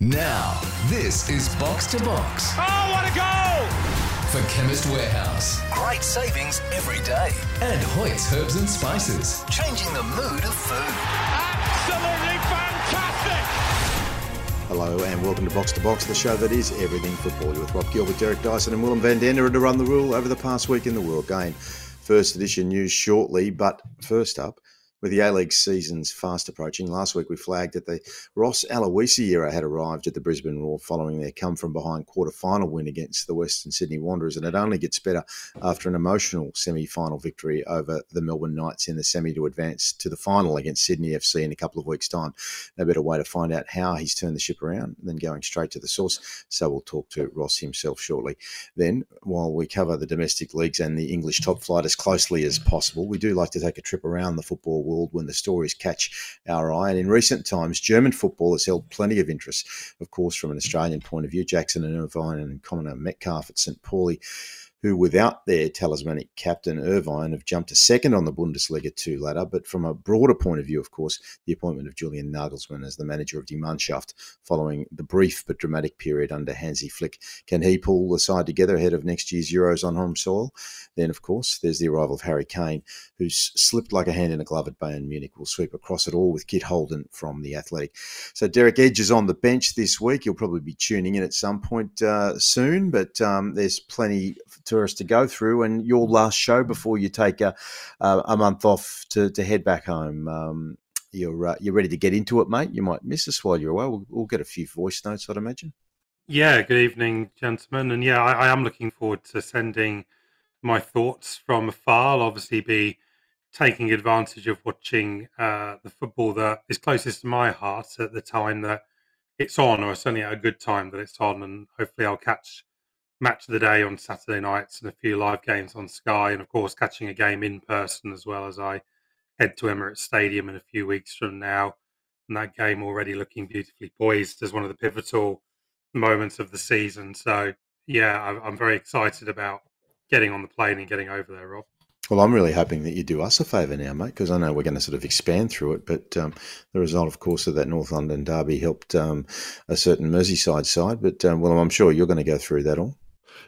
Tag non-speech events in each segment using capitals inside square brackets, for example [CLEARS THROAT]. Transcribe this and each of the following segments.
Now, this is Box to Box Oh, what a goal! for Chemist Warehouse Great savings every day. and Hoyt's Herbs and Spices. Changing the mood of food. Absolutely fantastic! Hello and welcome to Box to Box, the show that is everything football. You're with Rob Gilbert, Derek Dyson, and Willem van Denderen to run the rule over the past week in the World Game. First edition news shortly, but first up, with the A League seasons fast approaching, last week we flagged that the Ross Aloisi era had arrived at the Brisbane Roar following their come from behind quarter final win against the Western Sydney Wanderers, and it only gets better after an emotional semi final victory over the Melbourne Knights in the semi to advance to the final against Sydney FC in a couple of weeks' time. No better way to find out how he's turned the ship around than going straight to the source. So we'll talk to Ross himself shortly. Then, while we cover the domestic leagues and the English top flight as closely as possible, we do like to take a trip around the football world when the stories catch our eye. And in recent times, German football has held plenty of interest, of course, from an Australian point of view. Jackson and Irvine and Connor Metcalfe at St. Pauli who, without their talismanic captain Irvine, have jumped to second on the Bundesliga 2 ladder. But from a broader point of view, of course, the appointment of Julian Nagelsmann as the manager of Die Mannschaft following the brief but dramatic period under Hansi Flick. Can he pull the side together ahead of next year's Euros on home soil? Then, of course, there's the arrival of Harry Kane, who's slipped like a hand in a glove at Bayern Munich. We'll sweep across it all with Kit Holden from the Athletic. So Derek Edge is on the bench this week. He'll probably be tuning in at some point uh, soon, but um, there's plenty us to go through. And your last show before you take a, a, a month off to, to head back home. Um, you're uh, you're ready to get into it, mate. You might miss us while you're away. We'll, we'll get a few voice notes, I'd imagine. Yeah, good evening, gentlemen. And yeah, I, I am looking forward to sending my thoughts from afar. I'll obviously be taking advantage of watching uh, the football that is closest to my heart at the time that it's on, or certainly at a good time that it's on. And hopefully, I'll catch match of the day on Saturday nights and a few live games on Sky, and of course, catching a game in person as well as I head to Emirates Stadium in a few weeks from now. And that game already looking beautifully poised as one of the pivotal moments of the season. So, yeah, I'm, very excited about getting on the plane and getting over there, Rob. Well, I'm really hoping that you do us a favour now, mate, because I know we're going to sort of expand through it. But um, the result, of course, of that North London derby helped um, a certain Merseyside side. But um, well, I'm sure you're going to go through that all.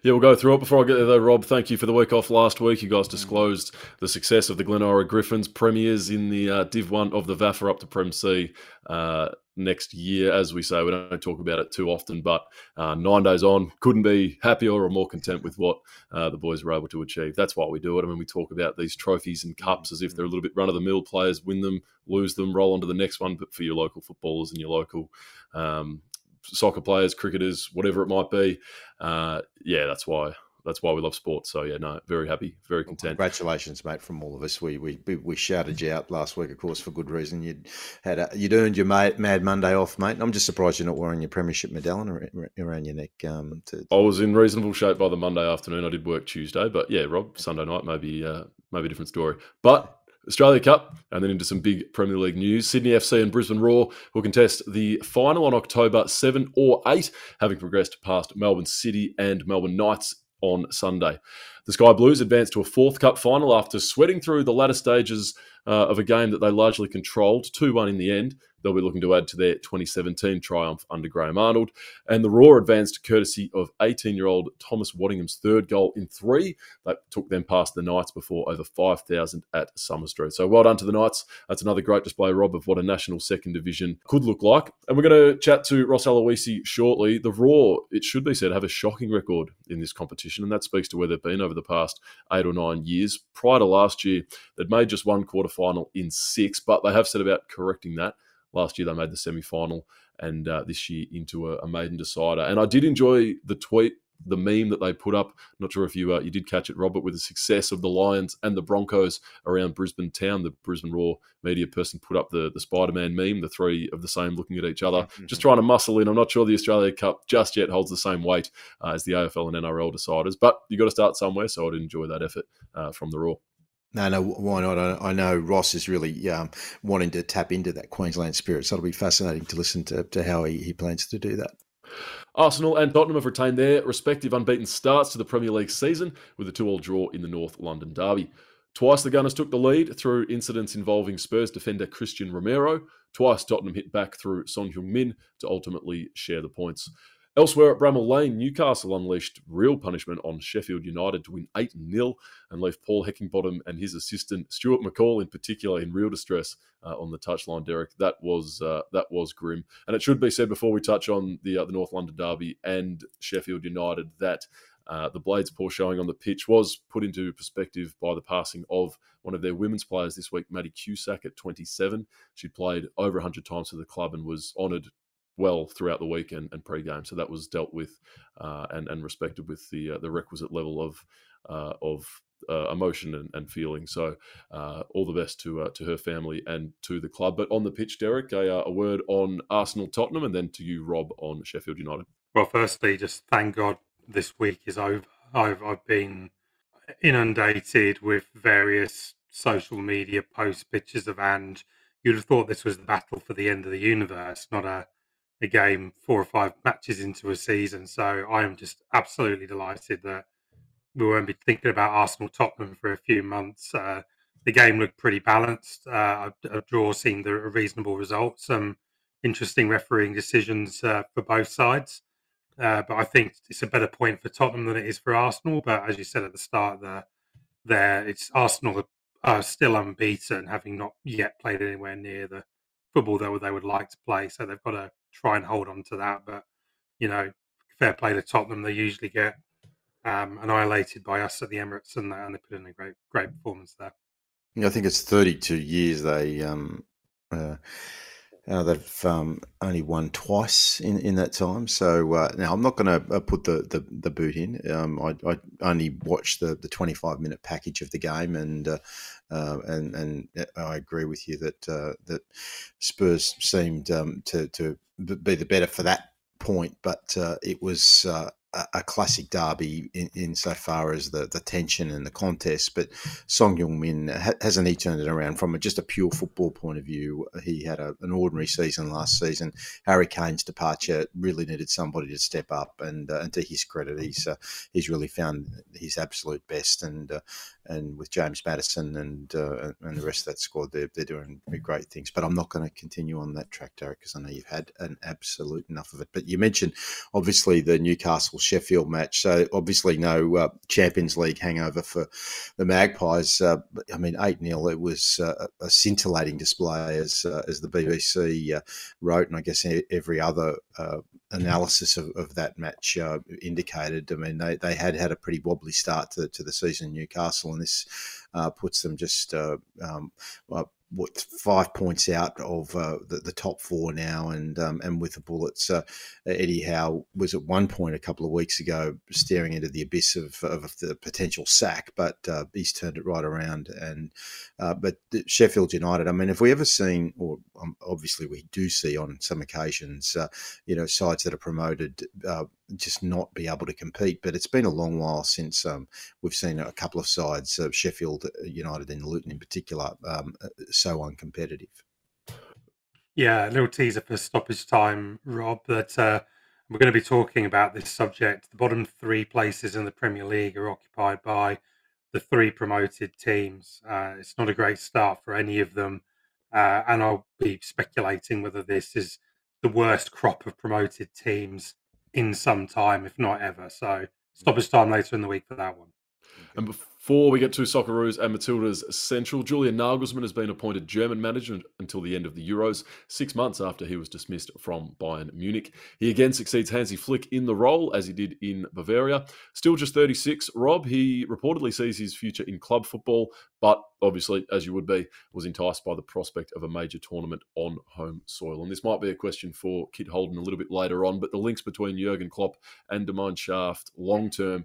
Yeah, we'll go through it. Before I get there, though, Rob, thank you for the week off last week. You guys disclosed the success of the Glenora Griffins, premiers in the uh, Div 1 of the VAFA up to Prem C uh, next year. As we say, we don't talk about it too often, but uh, nine days on, couldn't be happier or more content with what uh, the boys were able to achieve. That's why we do it. I mean, we talk about these trophies and cups as if they're a little bit run of the mill. Players win them, lose them, roll on to the next one. But for your local footballers and your local um, soccer players, cricketers, whatever it might be, uh, yeah, that's why that's why we love sports. So yeah, no, very happy, very content. Congratulations, mate, from all of us. We we we- shouted you out last week, of course, for good reason. You'd had a, you'd earned your Mad, Mad Monday off, mate. I'm just surprised you're not wearing your premiership medallion ar- around your neck. Um, to, I was in reasonable shape by the Monday afternoon. I did work Tuesday, but yeah, Rob, Sunday night maybe uh, maybe a different story. But Australia Cup, and then into some big Premier League news. Sydney FC and Brisbane Roar will contest the final on October 7 or 8, having progressed past Melbourne City and Melbourne Knights on Sunday. The Sky Blues advanced to a fourth cup final after sweating through the latter stages uh, of a game that they largely controlled, 2 1 in the end. They'll be looking to add to their 2017 triumph under Graham Arnold. And the Roar advanced courtesy of 18 year old Thomas Waddingham's third goal in three. That took them past the Knights before over 5,000 at Somers Street. So well done to the Knights. That's another great display, Rob, of what a national second division could look like. And we're going to chat to Ross Aloisi shortly. The Roar, it should be said, have a shocking record in this competition, and that speaks to where they've been over the past eight or nine years. Prior to last year, they'd made just one quarter final in six, but they have set about correcting that. Last year they made the semi final, and uh, this year into a, a maiden decider. And I did enjoy the tweet, the meme that they put up. Not sure if you uh, you did catch it, Robert, with the success of the Lions and the Broncos around Brisbane town. The Brisbane Roar media person put up the the Spider Man meme, the three of the same looking at each other, just trying to muscle in. I'm not sure the Australia Cup just yet holds the same weight uh, as the AFL and NRL deciders, but you got to start somewhere. So I did enjoy that effort uh, from the Roar. No, no, why not? I, know Ross is really um, wanting to tap into that Queensland spirit, so it'll be fascinating to listen to, to how he, he plans to do that. Arsenal and Tottenham have retained their respective unbeaten starts to the Premier League season with a two-all draw in the North London derby. Twice the Gunners took the lead through incidents involving Spurs defender Cristian Romero. Twice Tottenham hit back through Son Heung-min to ultimately share the points. Elsewhere at Bramall Lane, Newcastle unleashed real punishment on Sheffield United to win 8 0 and left Paul Heckingbottom and his assistant Stuart McCall in particular in real distress uh, on the touchline. Derek, that was uh, that was grim. And it should be said before we touch on the uh, the North London derby and Sheffield United that uh, the Blades' poor showing on the pitch was put into perspective by the passing of one of their women's players this week, Maddie Cusack, at 27. She played over 100 times for the club and was honoured well throughout the week and, and pre-game. So that was dealt with uh, and, and respected with the uh, the requisite level of uh, of uh, emotion and, and, feeling. So uh, all the best to to her family and to the club. But on the pitch, Derek, a, a word on Arsenal Tottenham, and then to you, Rob, on Sheffield United. Well, firstly, just thank God this week is over. I've I've been inundated with various social media posts, pictures of and you'd have thought this was the battle for the end of the universe, not a a game four or five matches into a season. So I am just absolutely delighted that we won't be thinking about Arsenal Tottenham for a few months. Uh, the game looked pretty balanced. Uh, a, a, draw seemed a reasonable result. Some interesting refereeing decisions uh, for both sides. Uh, but I think it's a better point for Tottenham than it is for Arsenal. But as you said at the start, there, there it's Arsenal are still unbeaten, having not yet played anywhere near the football that they would like to play. So they've got to try and hold on to that. But you know, fair play to Tottenham. They usually get um, annihilated by us at the Emirates, and, and they put in a great great performance there. I think it's 32 years they um, uh, uh, they've um, only won twice in, in that time. So uh, now I'm not going to uh, put the, the, the, boot in. Um, I, I, only watched the, the 25 minute package of the game, and uh, uh, and and I agree with you that uh, that Spurs seemed um, to to be the better for that point, but it was a, classic derby in, insofar as the, the tension and the contest. But Son Heung-min hasn't he turned it around from just a pure football point of view? He had a, an ordinary season last season. Harry Kane's departure really needed somebody to step up, and uh, and to his credit, he's uh, he's really found his absolute best. And uh, and with James Maddison and uh, and the rest of that squad, they're they're doing great things. But I'm not going to continue on that track, Derek, because I know you've had an absolute enough of it. But you mentioned obviously the Newcastle Sheffield match. So obviously no uh, Champions League hangover for the Magpies. Uh, I mean, eight 0 It was uh, a scintillating display, as uh, as the BBC uh, wrote, and I guess every other uh, analysis of, of that match uh, indicated. I mean, they, they had had a pretty wobbly start to, to the season in Newcastle, and this uh, puts them just uh, um, what five points out of uh, the, the, top four now, and um, and with the Bullets, uh, Eddie Howe was at one point a couple of weeks ago staring into the abyss of, of the potential sack, but uh, he's turned it right around. And uh, but Sheffield United, I mean, have we ever seen, or um, obviously we do see on some occasions, uh, you know, sides that are promoted uh, just not be able to compete. But it's been a long while since um, we've seen a couple of sides, uh, Sheffield United and Luton in particular, um, uh, so uncompetitive. Yeah, a little teaser for stoppage time, Rob. That uh, we're going to be talking about this subject. The bottom three places in the Premier League are occupied by the three promoted teams. Uh, it's not a great start for any of them. Uh, and I'll be speculating whether this is the worst crop of promoted teams in some time, if not ever. So stoppage time later in the week for that one. And before we get to Socceroos and Matilda's Central, Julian Nagelsmann has been appointed German manager until the end of the Euros, six months after he was dismissed from Bayern Munich. He again succeeds Hansi Flick in the role, as he did in Bavaria. Still just 36, Rob, he reportedly sees his future in club football, but obviously, as you would be, was enticed by the prospect of a major tournament on home soil. And this might be a question for Kit Holden a little bit later on, but the links between Jurgen Klopp and De Shaft long term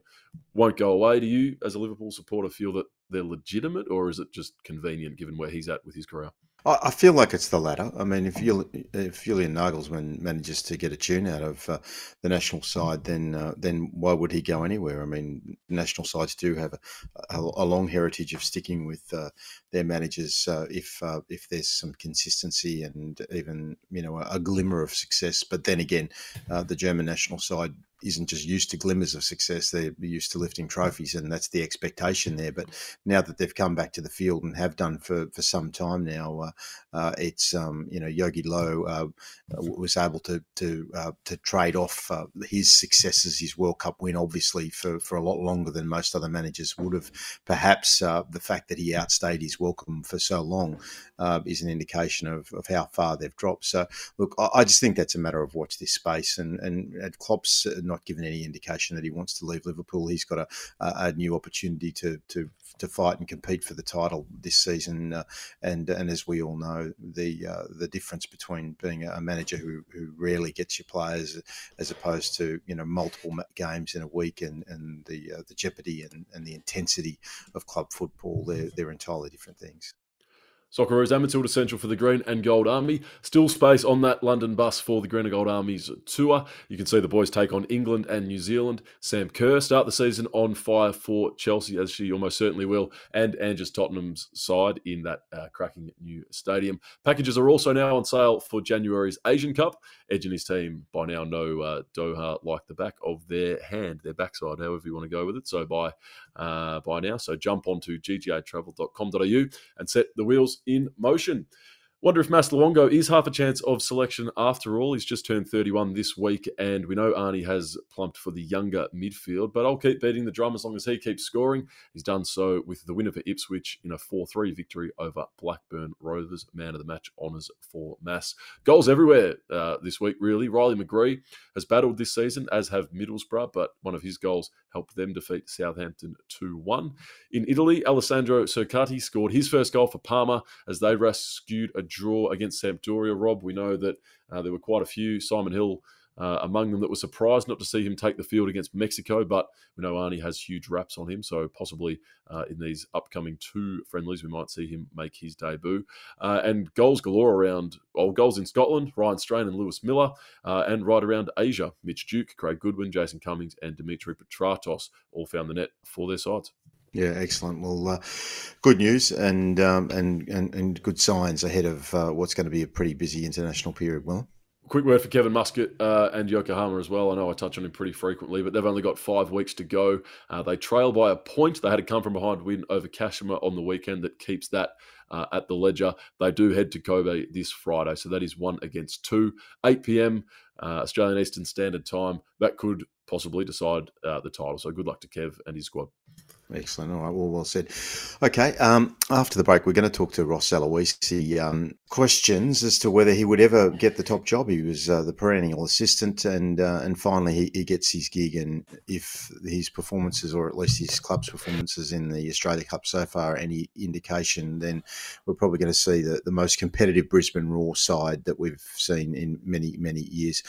won't go away. Do you, as a Liverpool supporter, feel that they're legitimate, or is it just convenient given where he's at with his career? I feel like it's the latter. I mean, if you if Julian Nagelsmann manages to get a tune out of uh, the national side, then uh, then why would he go anywhere? I mean, national sides do have a, a, a long heritage of sticking with uh, their managers uh, if uh, if there's some consistency and even you know a, a, glimmer of success. But then again, uh, the German national side isn't just used to glimmers of success. They're used to lifting trophies, and that's the expectation there. But now that they've come back to the field and have done for, for some time now, uh, uh, it's um, you know Jogi Löw uh, was able to to uh, to trade off uh, his successes, his World Cup win, obviously for, for a lot longer than most other managers would have. Perhaps uh, the fact that he outstayed his welcome for so long is an indication of, of how far they've dropped. So look, I, I, just think that's a matter of watch this space, and and, and Klopp's not given any indication that he wants to leave Liverpool. He's got a, a new opportunity to to to fight and compete for the title this season. Uh, and and as we all know, the uh, the difference between being a manager who, who rarely gets your players as opposed to you know multiple games in a week and and the uh, the jeopardy and, and the intensity of club football, they're they're entirely different things. Socceroos and Matilda Central for the Green and Gold Army. Still space on that London bus for the Green and Gold Army's tour. You can see the boys take on England and New Zealand. Sam Kerr start the season on fire for Chelsea, as she almost certainly will, and Ange's Tottenham's side in that uh, cracking new stadium. Packages are also now on sale for January's Asian Cup. Edge and his team by now know uh, Doha like the back of their hand, their backside, however you want to go with it. So by uh, by now, so jump onto ggatravel.com.au and set the wheels in motion. Wonder if Mas Luongo is half a chance of selection after all. He's just turned 31 this week, and we know Arnie has plumped for the younger midfield, but I'll keep beating the drum as long as he keeps scoring. He's done so with the winner for Ipswich in a 4 3 victory over Blackburn Rovers. Man of the match honours for Mas. Goals everywhere uh, this week, really. Riley McGree has battled this season, as have Middlesbrough, but one of his goals helped them defeat Southampton 2 1. In Italy, Alessandro Circati scored his first goal for Parma as they rescued a draw against Sampdoria. Rob, we know that uh, there were quite a few. Simon Hill uh, among them that were surprised not to see him take the field against Mexico, but we know Arnie has huge wraps on him, so possibly uh, in these upcoming two friendlies, we might see him make his debut. Uh, and goals galore around, well, goals in Scotland, Ryan Strain and Lewis Miller, uh, and right around Asia, Mitch Duke, Craig Goodwin, Jason Cummings, and Dimitri Petratos all found the net for their sides. Yeah, excellent. Well, uh, good news and, um, and and and good signs ahead of uh, what's going to be a pretty busy international period. Well, quick word for Kevin Muscat uh, and Yokohama as well. I know I touch on him pretty frequently, but they've only got five weeks to go. Uh, they trail by a point. They had a come from behind win over Kashima on the weekend that keeps that uh, at the ledger. They do head to Kobe this Friday, so that is one against two, 8 p.m. Uh, Australian Eastern Standard Time. That could possibly decide uh, the title. So good luck to Kev and his squad. Excellent. All right. Well, well said. Okay. Um, after the break, we're going to talk to Ross Aloisi. Um, questions as to whether he would ever get the top job. He was uh, the perennial assistant, and uh, and finally he, he, gets his gig. And if his performances, or at least his club's performances in the Australia Cup so far, any indication, then we're probably going to see the, the most competitive Brisbane Roar side that we've seen in many many years.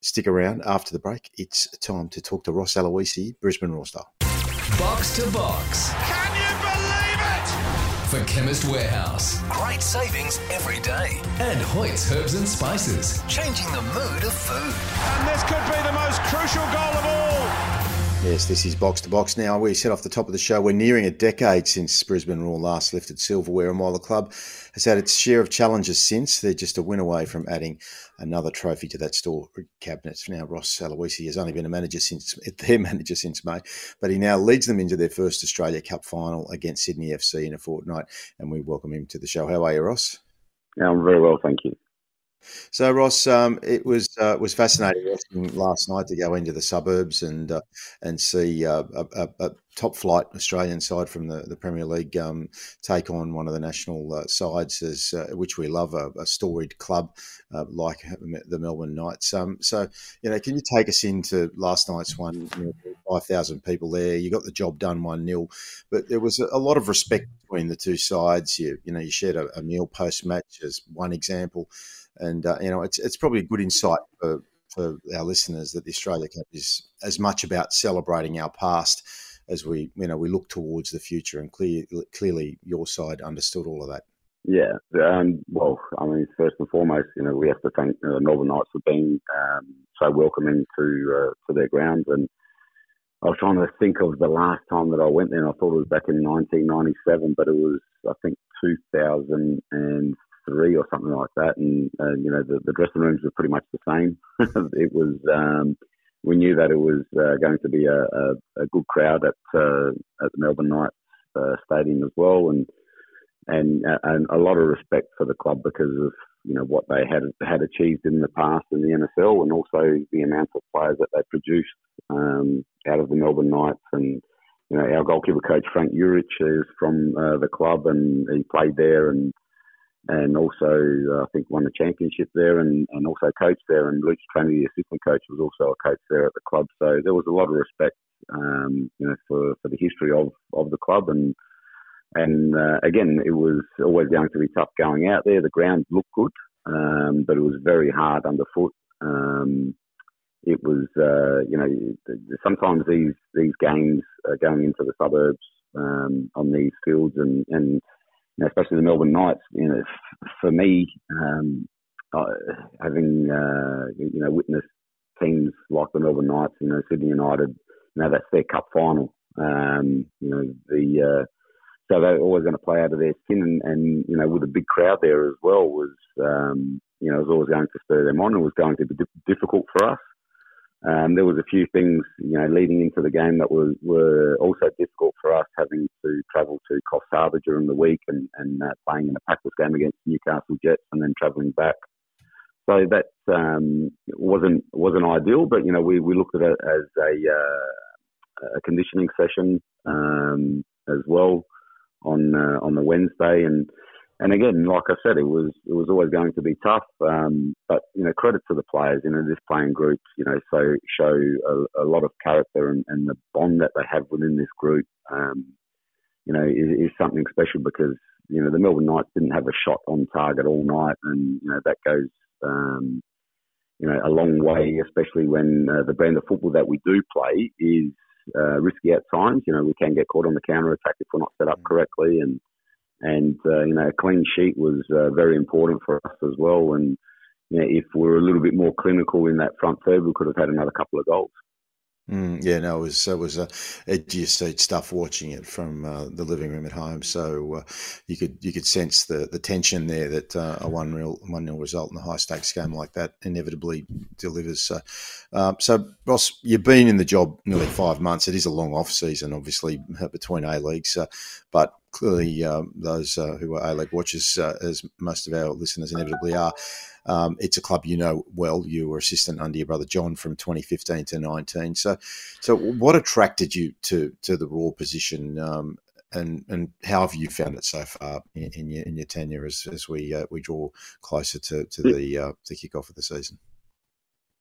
Stick around after the break. It's time to talk to Ross Aloisi, Brisbane Roar style. Box to box. Can you believe it? For Chemist Warehouse. Great savings every day. And Hoyt's Herbs and Spices. Changing the mood of food. And this could be the most crucial goal of all. Yes, this is box to box. Now, we said off the top of the show, we're nearing a decade since Brisbane Roar last lifted silverware, and while the club has had its share of challenges since, they're just a win away from adding another trophy to that store cabinet. Now, Ross Aloisi has only been a manager since [LAUGHS] their manager since May, but he now leads them into their first Australia Cup final against Sydney FC in a fortnight, and we welcome him to the show. How are you, Ross? Yeah, I'm very well, thank you. So Ross, um, it was uh, was fascinating last night to go into the suburbs and uh, and see uh, a, a, top flight Australian side from the, the Premier League um, take on one of the national uh, sides, as uh, which we love, a, a storied club uh, like the Melbourne Knights. Um, so you know, can you take us into last night's one? You know, Five thousand people there. You got the job done one 0 but there was a, a, lot of respect between the two sides. You you know you shared a, a meal post match as one example and uh, you know it's it's probably a good insight for for our listeners that the Australia Cup is as much about celebrating our past as we you know we look towards the future, and clear, clearly your side understood all of that. Yeah, um, well, I mean, first and foremost, you know, we have to thank uh, Northern Knights for being um, so welcoming to uh, to their grounds. And I was trying to think of the last time that I went there, and I thought it was back in 1997, but it was I think 2000 three or something like that, and uh, you know the, the, dressing rooms were pretty much the same. [LAUGHS] it was um, we knew that it was uh, going to be a, a, a good crowd at uh, at the Melbourne Knights uh, Stadium as well, and and and a lot of respect for the club because of you know what they had had achieved in the past in the NSL, and also the amount of players that they produced um, out of the Melbourne Knights. And you know, our goalkeeper coach Frank Juric is from uh, the club, and he played there, and and also uh, I think won the championship there, and, and also coached there. And Luke Trinity, the assistant coach, was also a coach there at the club. So there was a lot of respect, um, you know, for, for the history of, of the club. And and uh, again, it was always going to be tough going out there. The ground looked good, um, but it was very hard underfoot. Um, it was, uh, you know, sometimes these these games are going into the suburbs um, on these fields, and and you know, especially the Melbourne Knights. You know, for me, um, uh, having uh, you know witnessed teams like the Melbourne Knights, you know, Sydney United, you know, that's their cup final. Um, you know, the uh, so they're always going to play out of their skin, and, and you know, with a big crowd there as well was, um, you know, was always going to spur them on. It was going to be difficult for us. Um, there was a few things, you know, leading into the game that were, were also difficult for us, having to travel to Coffs Harbour during the week and, and uh, playing in a practice game against Newcastle Jets, and then travelling back. So that um, wasn't wasn't ideal, but you know, we, we looked at it as a, uh, a conditioning session um, as well on uh, on the Wednesday, and and again, like I said, it was it was always going to be tough. Um, but you know, credit to the players. You know, this playing group, you know, so show a, a lot of character and, and, the bond that they have within this group. Um, you know, is, is, something special because you know the Melbourne Knights didn't have a shot on target all night, and you know that goes. Um, you know, a long way, especially when uh, the brand of football that we do play is uh, risky at times. You know, we can get caught on the counter attack if we're not set up mm. correctly, and and uh, you know, a clean sheet was uh, very important for us as well. And you know, if we were a little bit more clinical in that front third, we could have had another couple of goals. Mm, yeah, no, it was it was uh, edgy seat stuff watching it from uh, the living room at home. So uh, you could you could sense the, the tension there that uh, a one real one nil result in a high stakes game like that inevitably delivers. So, uh, so Ross, you've been in the job nearly five months. It is a long off season, obviously between A leagues, uh, but clearly um, those uh, who are A League watchers, uh, as most of our listeners inevitably are, um, it's a club you know well. You were assistant under your brother John from 2015 to 19. So, so what attracted you to to the Roar position, um, and and how have you found it so far in, in your in your tenure as, as we uh, we draw closer to to the uh, the kickoff of the season?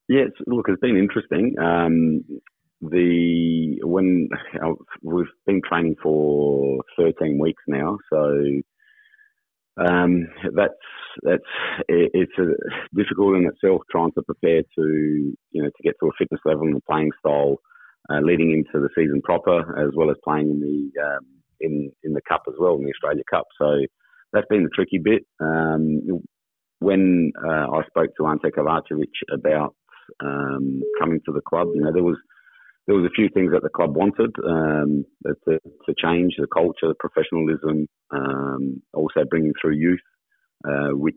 Yeah, look, it's been interesting. Um, the when uh, we've been training for 13 weeks now, so um, that's that's it's a, difficult in itself trying to prepare to you know to get to a fitness level and the playing style uh, leading into the season proper, as well as playing in the um, in in the cup as well in the Australia Cup. So that's been the tricky bit. Um, when uh, I spoke to Ante Kovacevic about um, coming to the club, you know there was there was a few things that the club wanted um, to, to, change the culture, the professionalism, um, also bringing through youth, uh, which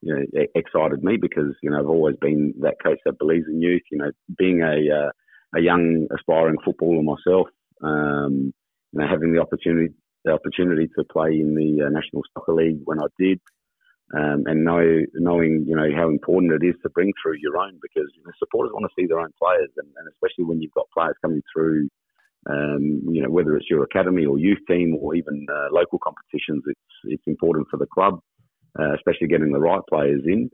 you know, excited me because you know I've always been that coach that believes in youth. You know, being a uh, a young aspiring footballer myself, um, you know, having the opportunity the opportunity to play in the uh, National Soccer League when I did, um, and know, knowing you know how important it is to bring through your own because you know, supporters want to see their own players, and, and especially when you've got players coming through, um, you know whether it's your academy or youth team or even uh, local competitions, it's it's important for the club, uh, especially getting the right players in.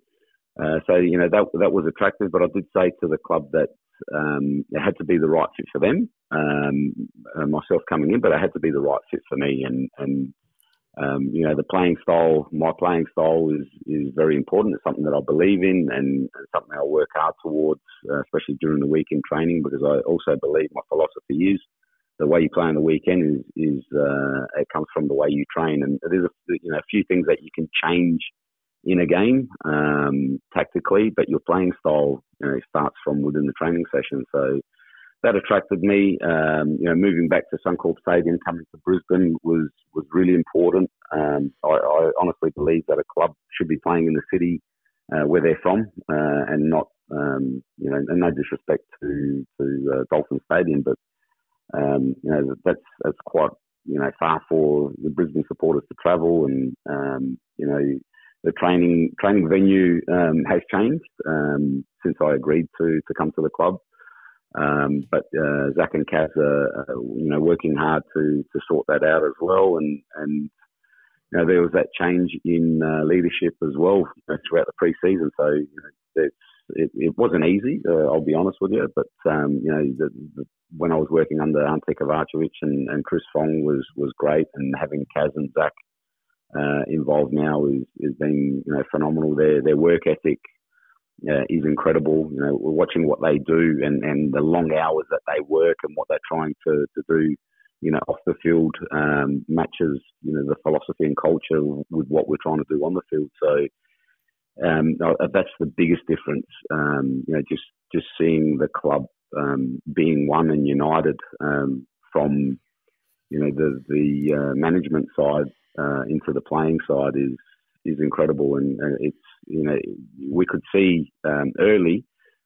Uh, so you know that that was attractive, but I did say to the club that um, it had to be the right fit for them. Um, uh, myself coming in, but it had to be the right fit for me, and and um, you know, the playing style, my playing style is, is very important. It's something that I believe in and, something I work hard towards, uh, especially during the weekend training, because I also believe my philosophy is the way you play on the weekend is, is uh, it comes from the way you train. And there's a, you know, a few things that you can change in a game um, tactically, but your playing style you know, starts from within the training session. So that attracted me. Um, you know, moving back to Suncorp Stadium, coming to Brisbane was was really important. Um, I, I, honestly believe that a club should be playing in the city uh, where they're from uh, and not Um, you know, and no disrespect to to uh, Dolphin Stadium, but um, you know that's that's quite you know far for the Brisbane supporters to travel, and um, you know the training training venue um, has changed um, since I agreed to to come to the club. Um, but uh, Zach and Kaz are, you know, working hard to to sort that out as well, and and you know there was that change in uh, leadership as well you know, throughout the pre-season. So you know, it's it, it wasn't easy. Uh, I'll be honest with you, but um, you know the, the, when I was working under Ante Kovacevic and, and Chris Fong was was great, and having Kaz and Zach uh, involved now is is been you know phenomenal. Their their work ethic uh, is incredible. You know, we're watching what they do and, and the long hours that they work and what they're trying to, to do, you know, off the field um, matches, you know, the philosophy and culture with what we're trying to do on the field. So um, uh, that's the biggest difference. Um, you know, just just seeing the club um, being one and united um, from, you know, the the uh, management side uh, into the playing side is is incredible, and, and it's you know we could see um, early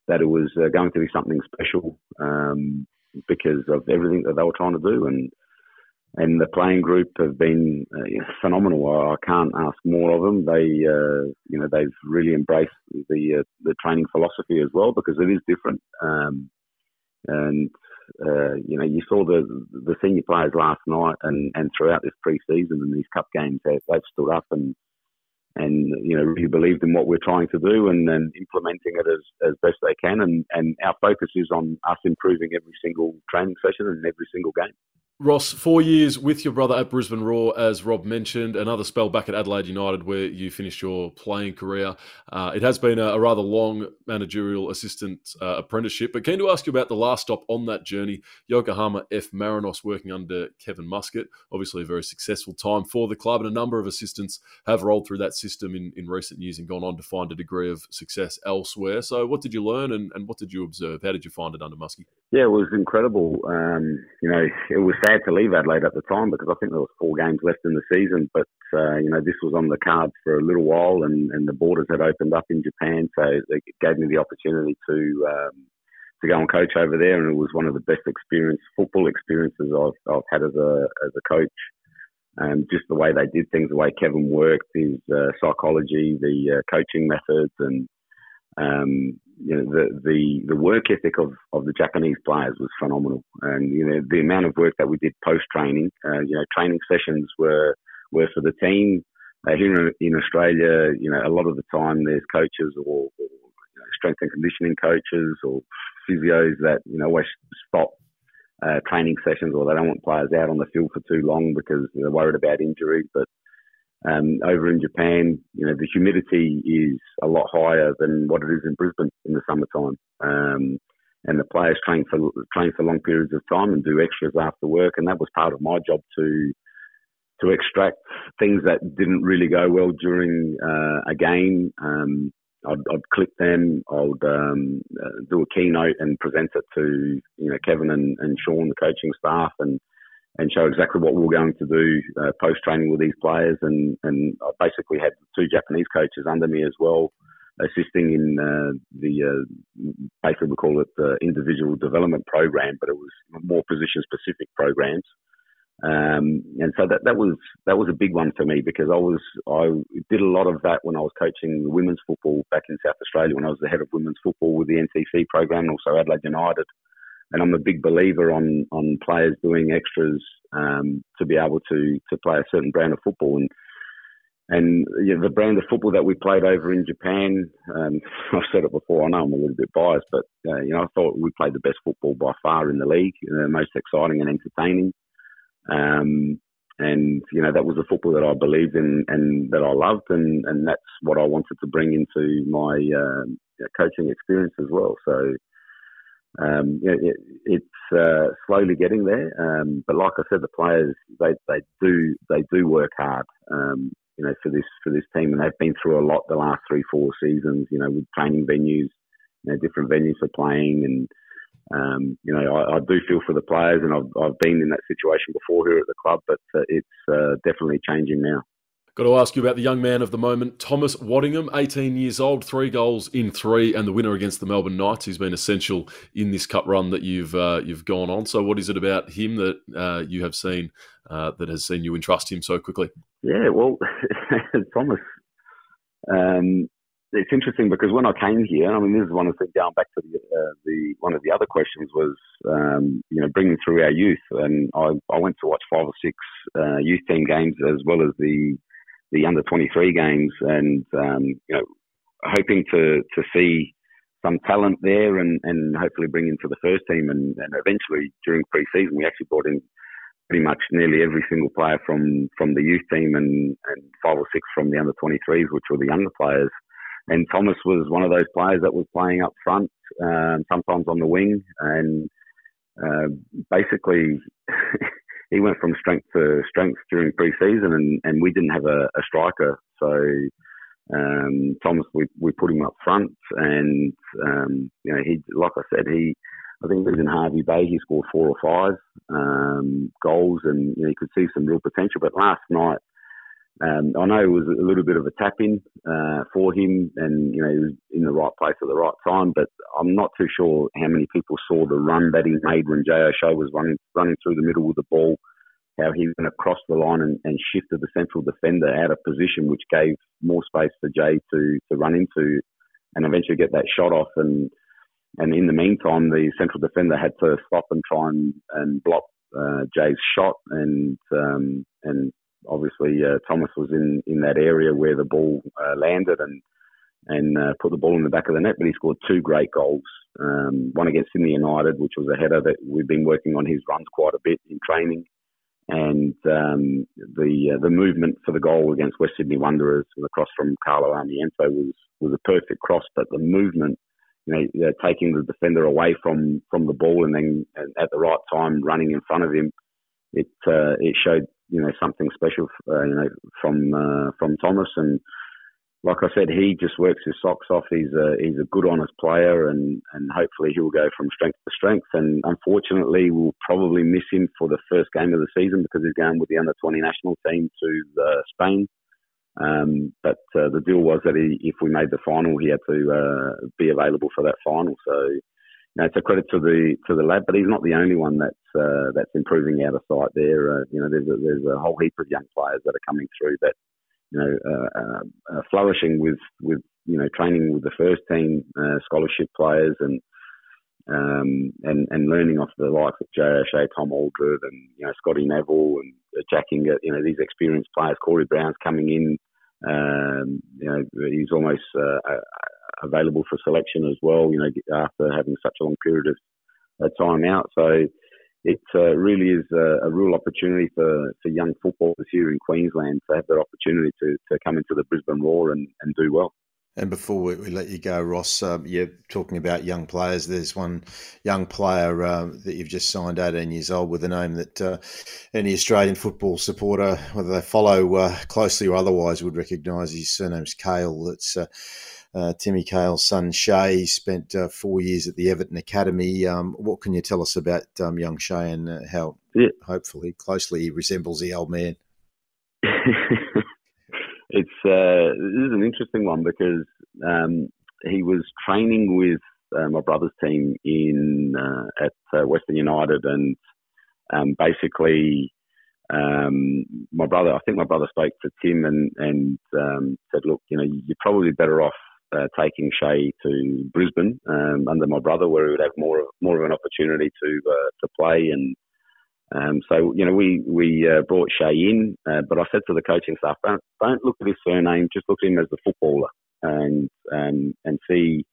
that it was uh, going to be something special um, because of everything that they were trying to do, and and the playing group have been uh, phenomenal. I can't ask more of them. They uh, you know they've really embraced the uh, the training philosophy as well because it is different. Um, and uh, you know, you saw the the senior players last night and, and throughout this pre-season and these cup games, they, they've stood up and and you know really believed in what we're trying to do and then implementing it as, as best they can and, and our focus is on us improving every single training session and every single game. Ross, four years with your brother at Brisbane Roar, as Rob mentioned, another spell back at Adelaide United where you finished your playing career. Uh, it has been a, a, rather long managerial assistant uh, apprenticeship, but keen to ask you about the last stop on that journey, Yokohama F. Marinos, working under Kevin Muscat. Obviously, a very successful time for the club, and a number of assistants have rolled through that system in, in recent years and gone on to find a degree of success elsewhere. So, what did you learn and, and what did you observe? How did you find it under Muskie? Yeah, it was incredible. Um, you know, it was sad to leave Adelaide at the time because I think there was four games left in the season. But uh, you know, this was on the cards for a little while, and, and the borders had opened up in Japan, so it gave me the opportunity to um, to go and coach over there, and it was one of the best experience football experiences I've, I've had as a as a coach. And just the way they did things, the way Kevin worked, his uh, psychology, the uh, coaching methods, and um, you know, the, the, the work ethic of, of the Japanese players was phenomenal. And, you know, the amount of work that we did post training, uh, you know, training sessions were, were for the team. Uh, here in, Australia, you know, a lot of the time there's coaches or, or you know, strength and conditioning coaches or physios that, you know, always stop uh, training sessions or they don't want players out on the field for too long because they're worried about injury. But um, over in Japan, you know, the humidity is a lot higher than what it is in Brisbane in the summertime. Um, and the players train for train for long periods of time and do extras after work. And that was part of my job to to extract things that didn't really go well during uh, a game. Um, I'd, I'd, clip them. I'd um, uh, do a keynote and present it to you know Kevin and, and Sean, the coaching staff, and and show exactly what we are going to do uh, post training with these players. And, and I basically had two Japanese coaches under me as well, assisting in uh, the uh, basically we call it the individual development program, but it was more position specific programs. Um, and so that, that was that was a big one for me because I was I did a lot of that when I was coaching women's football back in South Australia when I was the head of women's football with the NCC program and also Adelaide United and I'm a big believer on on players doing extras um, to be able to to play a certain brand of football and and you know, the brand of football that we played over in Japan, um, [LAUGHS] I've said it before. I know I'm a little bit biased, but uh, you know I thought we played the best football by far in the league, uh, most exciting and entertaining. Um, and you know that was the football that I believed in and that I loved, and and that's what I wanted to bring into my uh, coaching experience as well. So um, it, it's uh, slowly getting there. Um, but like I said, the players they, they do they do work hard. Um, you know, for this for this team, and they've been through a lot the last three four seasons. You know, with training venues, you know, different venues for playing, and um, you know, I, I, do feel for the players, and I've I've been in that situation before here at the club, but uh, it's uh, definitely changing now. Got to ask you about the young man of the moment, Thomas Waddingham, 18 years old, three goals in three, and the winner against the Melbourne Knights. He's been essential in this cup run that you've uh, you've gone on. So, what is it about him that uh, you have seen uh, that has seen you entrust him so quickly? Yeah, well, [LAUGHS] Thomas, um, it's interesting because when I came here, I mean, this is one of the. Going back to the, uh, the one of the other questions was, um, you know, bringing through our youth, and I, I went to watch five or six uh, youth team games as well as the the under twenty three games, and um, you know, hoping to to see some talent there, and, and hopefully bring into the first team, and, and eventually during pre-season we actually brought in pretty much nearly every single player from from the youth team and, and five or six from the under 23s, which were the younger players. And Thomas was one of those players that was playing up front, um, sometimes on the wing, and uh, basically [LAUGHS] he went from strength to strength during pre-season, and, and we didn't have a, a striker, so um, Thomas we we put him up front, and um, you know he like I said he I think it was in Hervey Bay. He scored four or five um, goals, and you, know, you could see some real potential. But last night, um, I know it was a little bit of a tap in uh, for him, and you know he was in the right place at the right time. But I'm not too sure how many people saw the run that he made when Jay was running running through the middle with the ball. How he went across the line and, and shifted the central defender out of position, which gave more space for Jay to to run into, and eventually get that shot off. And and in the meantime, the central defender had to stop and try and, and block uh, Jay's shot, and um, and obviously uh, Thomas was in, in that area where the ball uh, landed and and uh, put the ball in the back of the net. But he scored two great goals. Um, one against Sydney United, which was a header that we've been working on his runs quite a bit in training, and um, the uh, the movement for the goal against West Sydney Wanderers, the cross from Carlo Armiento was was a perfect cross, but the movement you know, taking the defender away from, from the ball and then at the right time running in front of him, it uh, it showed you know something special uh, you know from uh, from Thomas and like I said, he just works his socks off. He's a he's a good, honest player, and and hopefully he'll go from strength to strength. And unfortunately, we'll probably miss him for the first game of the season because he's going with the under twenty national team to uh, Spain. Um, but uh, the deal was that he, if we made the final, he had to uh, be available for that final. So, know, it's a credit to the to the lad, but he's not the only one that's uh, that's improving out of sight there. Uh, you know, there's a, there's a whole heap of young players that are coming through that you know uh, uh, flourishing with with you know training with the first team, scholarship players, and um, and and learning off the likes of Jay O'Shea, Tom Aldred, and you know Scotty Neville and Jack Hingert, you know these experienced players. Corey Brown's coming in. Um, you know he's almost uh, available for selection as well. You know after having such a long period of uh, time out, so it uh, really is a, a, real opportunity for, for young footballers here in Queensland to have their opportunity to, to come into the Brisbane Roar and, and do well. And before we, we, let you go, Ross, um, you're talking about young players. There's one young player uh, that you've just signed, 18 years old, with a name that uh, any Australian football supporter, whether they follow uh, closely or otherwise, would recognise. His surname's Cahill. It's uh, uh, Timmy Cahill's son, Shay. Spent uh, four years at the Everton Academy. Um, what can you tell us about um, young Shay and how, yeah. hopefully, closely he resembles the old man? [LAUGHS] it's uh, this is an interesting one because um, he was training with uh, my brother's team in uh, at uh, Western United, and um, basically, um, my brother. I think my brother spoke to Tim and and um, said, "Look, you know, you're probably better off." Uh, taking Shay to Brisbane um, under my brother, where he would have more of, more of an opportunity to uh, to play and um, so you know, we we uh, brought Shay in, uh, but I said to the coaching staff, don't don't look at his surname, just look at him as the footballer, and and and see,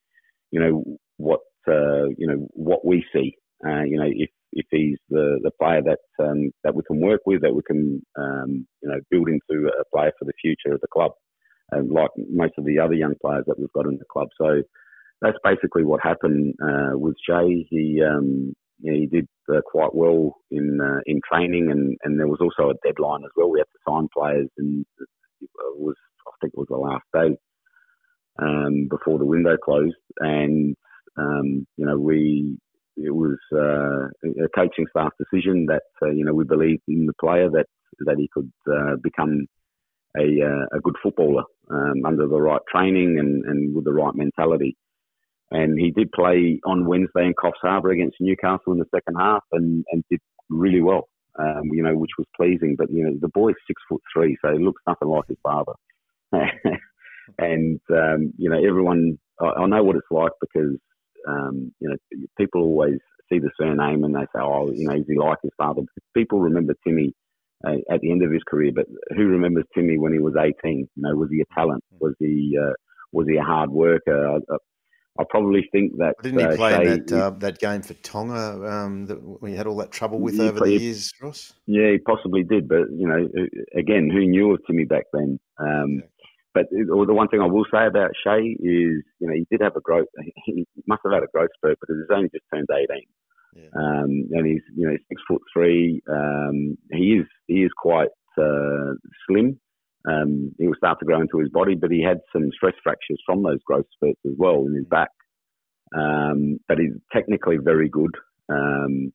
you know, what uh, you know what we see. Uh, you know, if if he's the the player that um, that we can work with, that we can um, you know build into a player for the future of the club, like most of the other young players that we've got in the club. So that's basically what happened uh, with Jay. He um, he did uh, quite well in uh, in training, and, and there was also a deadline as well. We had to sign players, and it was I think it was the last day um, before the window closed, and um, you know we it was uh, a coaching staff decision that uh, you know we believed in the player that that he could uh, become a, uh, a good footballer um, under the right training and, and with the right mentality. And he did play on Wednesday in Coffs Harbour against Newcastle in the second half and, and did really well, um, you know, which was pleasing. But, you know, the boy's six foot three, so he looks nothing like his father. [LAUGHS] and, um, you know, everyone, I, I, know what it's like because, um, you know, people always see the surname and they say, oh, you know, is he like his father? Because People remember Timmy at the end of his career, but who remembers Timmy when he was 18? You know, was he a talent? Was he, uh, was he a hard worker? I, I probably think that didn't he uh, play Shea, in that uh, that game for Tonga um, that we had all that trouble with over the years, Ross? Yeah, he possibly did, but you know, again, who knew of Timmy back then? Um, but the one thing I will say about Shea is, you know, he did have a growth. He must have had a growth spurt because he's only just turned eighteen, yeah. um, and he's you know six foot three. Um, he is he is quite uh, slim. Um, he will start to grow into his body, but he had some stress fractures from those growth spurts as well in his mm. back. Um, but he's technically very good. Um,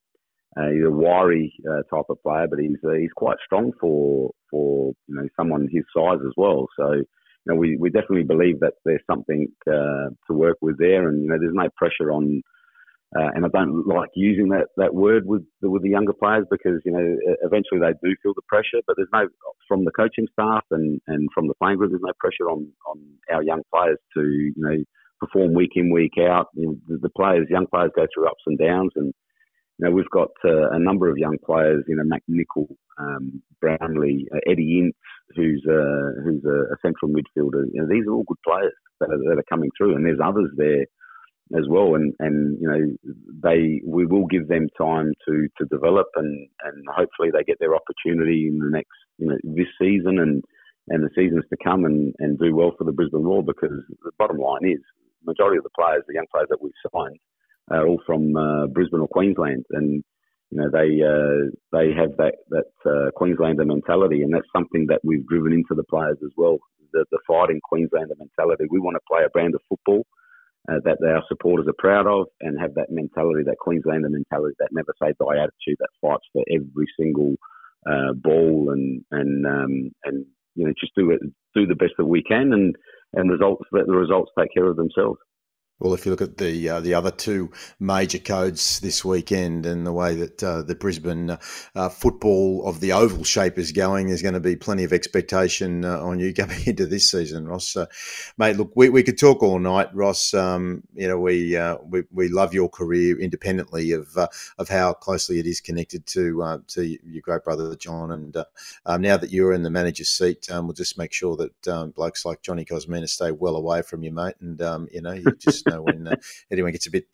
uh, he's a wiry uh, type of player, but he's uh, he's quite strong for for you know someone his size as well. So you know we, we definitely believe that there's something uh, to work with there, and you know there's no pressure on uh, and I don't like using that, that word with the, with the younger players because you know eventually they do feel the pressure. But there's no from the coaching staff and, and from the playing group. There's no pressure on, on our young players to you know perform week in week out. You know, the, the, players, young players, go through ups and downs, and you know we've got uh, a number of young players. You know, Mac um, Brownlee, uh, Eddie Ince, who's a, who's a, a central midfielder. You know, these are all good players that are, that are coming through, and there's others there as well. And, and you know, they we will give them time to, to develop and, and hopefully they get their opportunity in the next, you know, this season and, and the seasons to come and, and do well for the Brisbane Roar because the bottom line is the majority of the players, the young players that we've signed, are all from uh, Brisbane or Queensland. And, you know, they uh, they have that, that uh, Queenslander mentality and that's something that we've driven into the players as well. The, the fighting Queenslander mentality. We want to play a brand of football uh, that our supporters are proud of and have that mentality, that Queenslander mentality, that never say die attitude that fights for every single uh, ball and and um, and you know just do it, do the best that we can and and results let the results take care of themselves. Well, if you look at the uh, the other two major codes this weekend and the way that uh, the Brisbane uh, football of the oval shape is going, there's going to be plenty of expectation uh, on you [LAUGHS] coming into this season, Ross. mate, look, we, we could talk all night, Ross. Um, you know, we, uh, we we love your career independently of uh, of how closely it is connected to to your great brother John. And um, now that you're in the manager's seat, um, we'll just make sure that um, blokes like Johnny Kosmina stay well away from you, mate. And um, you know, you just when uh, anyone gets a bit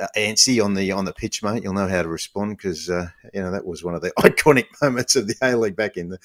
uh, antsy on the on the pitch, mate, you'll know how to respond because uh, you know that was one of the [LAUGHS] iconic moments of the A League back in the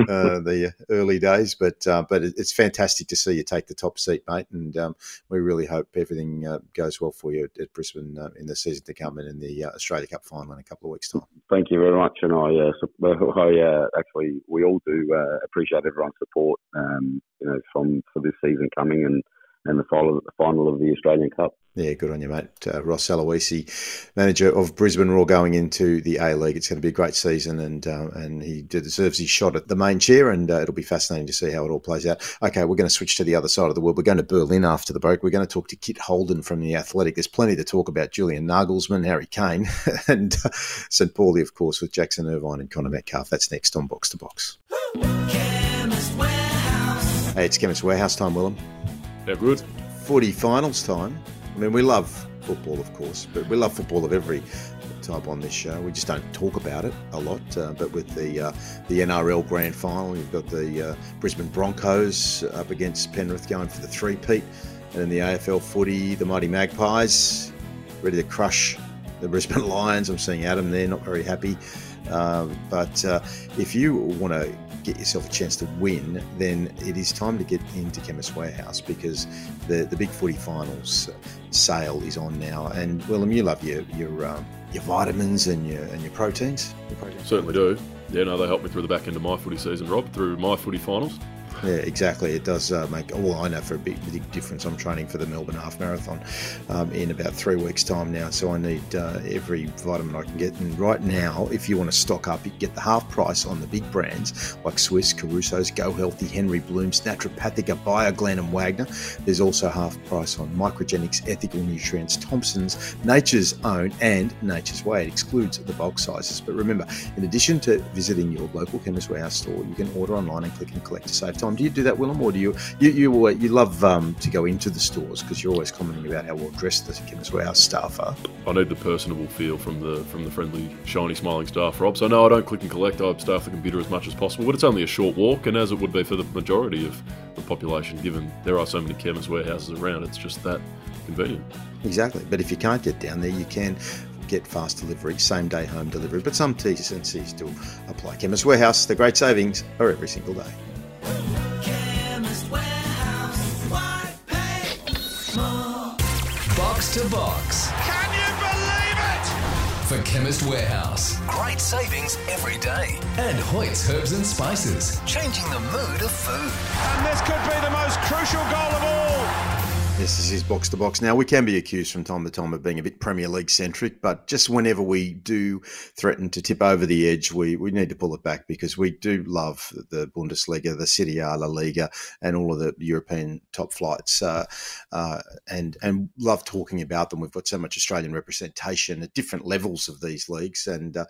uh, the early days. But uh, but it's fantastic to see you take the top seat, mate, and um, we really hope everything uh, goes well for you at, Brisbane in the season to come and in the Australia Cup final in a couple of weeks' time. Thank you very much, and I, [LAUGHS] I actually we all do appreciate everyone's support, um, you know, from for this season coming and and the final, the final of the Australian Cup. Yeah, good on you, mate. Uh, Ross Aloisi, manager of Brisbane Roar, going into the A League. It's going to be a great season, and uh, and he deserves his shot at the main chair, and uh, it'll be fascinating to see how it all plays out. Okay, we're going to switch to the other side of the world. We're going to Berlin after the break. We're going to talk to Kit Holden from the Athletic. There's plenty to talk about. Julian Nagelsmann, Harry Kane, [LAUGHS] and uh, St. Pauli, of course, with Jackson Irvine and Connor Metcalfe. That's next on Box to Box. Hey, it's Chemist Warehouse time, Willem. Yeah, good footy finals time. I mean, we love football, of course, but we love football of every type on this show. We just don't talk about it a lot. Uh, but with the uh, the NRL Grand Final, you've got the uh, Brisbane Broncos up against Penrith going for the three-peat, and in the AFL footy, the Mighty Magpies ready to crush the Brisbane [LAUGHS] Lions. I'm seeing Adam there, not very happy. Um, but uh, if you want to get yourself a chance to win, then it is time to get into Chemist Warehouse because the, the big footy finals sale is on now. And Willem, you love your your um, your vitamins and your and your proteins. Your proteins. Certainly do. Yeah, no, they helped me through the back end of my footy season, Rob, through my footy finals. Yeah, exactly. It does uh, make. Well, I know for a big, big difference. I'm training for the Melbourne Half Marathon um, in about three weeks' time now, so I need uh, every vitamin I can get. And right now, if you want to stock up, you get the half price on the big brands like Swisse, Caruso's, Go Healthy, Henry Blooms, Naturopathica, Bioglan, and Wagner. There's also half price on Microgenics, Ethical Nutrients, Thompson's, Nature's Own, and Nature's Way. It excludes the bulk sizes. But remember, in addition to visiting your local Chemist Warehouse store, you can order online and click and collect to save time. Do you do that, Willem, or do you you you, you love um, to go into the stores because you're always commenting about how well dressed the chemists Chemist Warehouse staff are? I need the personable feel from the from the friendly, shiny, smiling staff, Rob. So no, I don't click and collect. I staff the computer as much as possible, but it's only a short walk, and as it would be for the majority of the population, given there are so many Chemist Warehouses around, it's just that convenient. Exactly. But if you can't get down there, you can get fast delivery, same day home delivery. But some T's and C's still apply. Chemist Warehouse, the great savings are every single day. Box to box Can you believe it? for Chemist Warehouse Great savings every day. and Hoyt's Herbs and Spices. Changing the mood of food. And this could be the most crucial goal of all. This is his box to box. Now, we can be accused from time to time of being a bit Premier League centric, but just whenever we do threaten to tip over the edge, we, we need to pull it back because we do love the Bundesliga, the Serie A, La Liga, and all of the European top flights, uh, uh, and and love talking about them. We've got so much Australian representation at different levels of these leagues, and uh,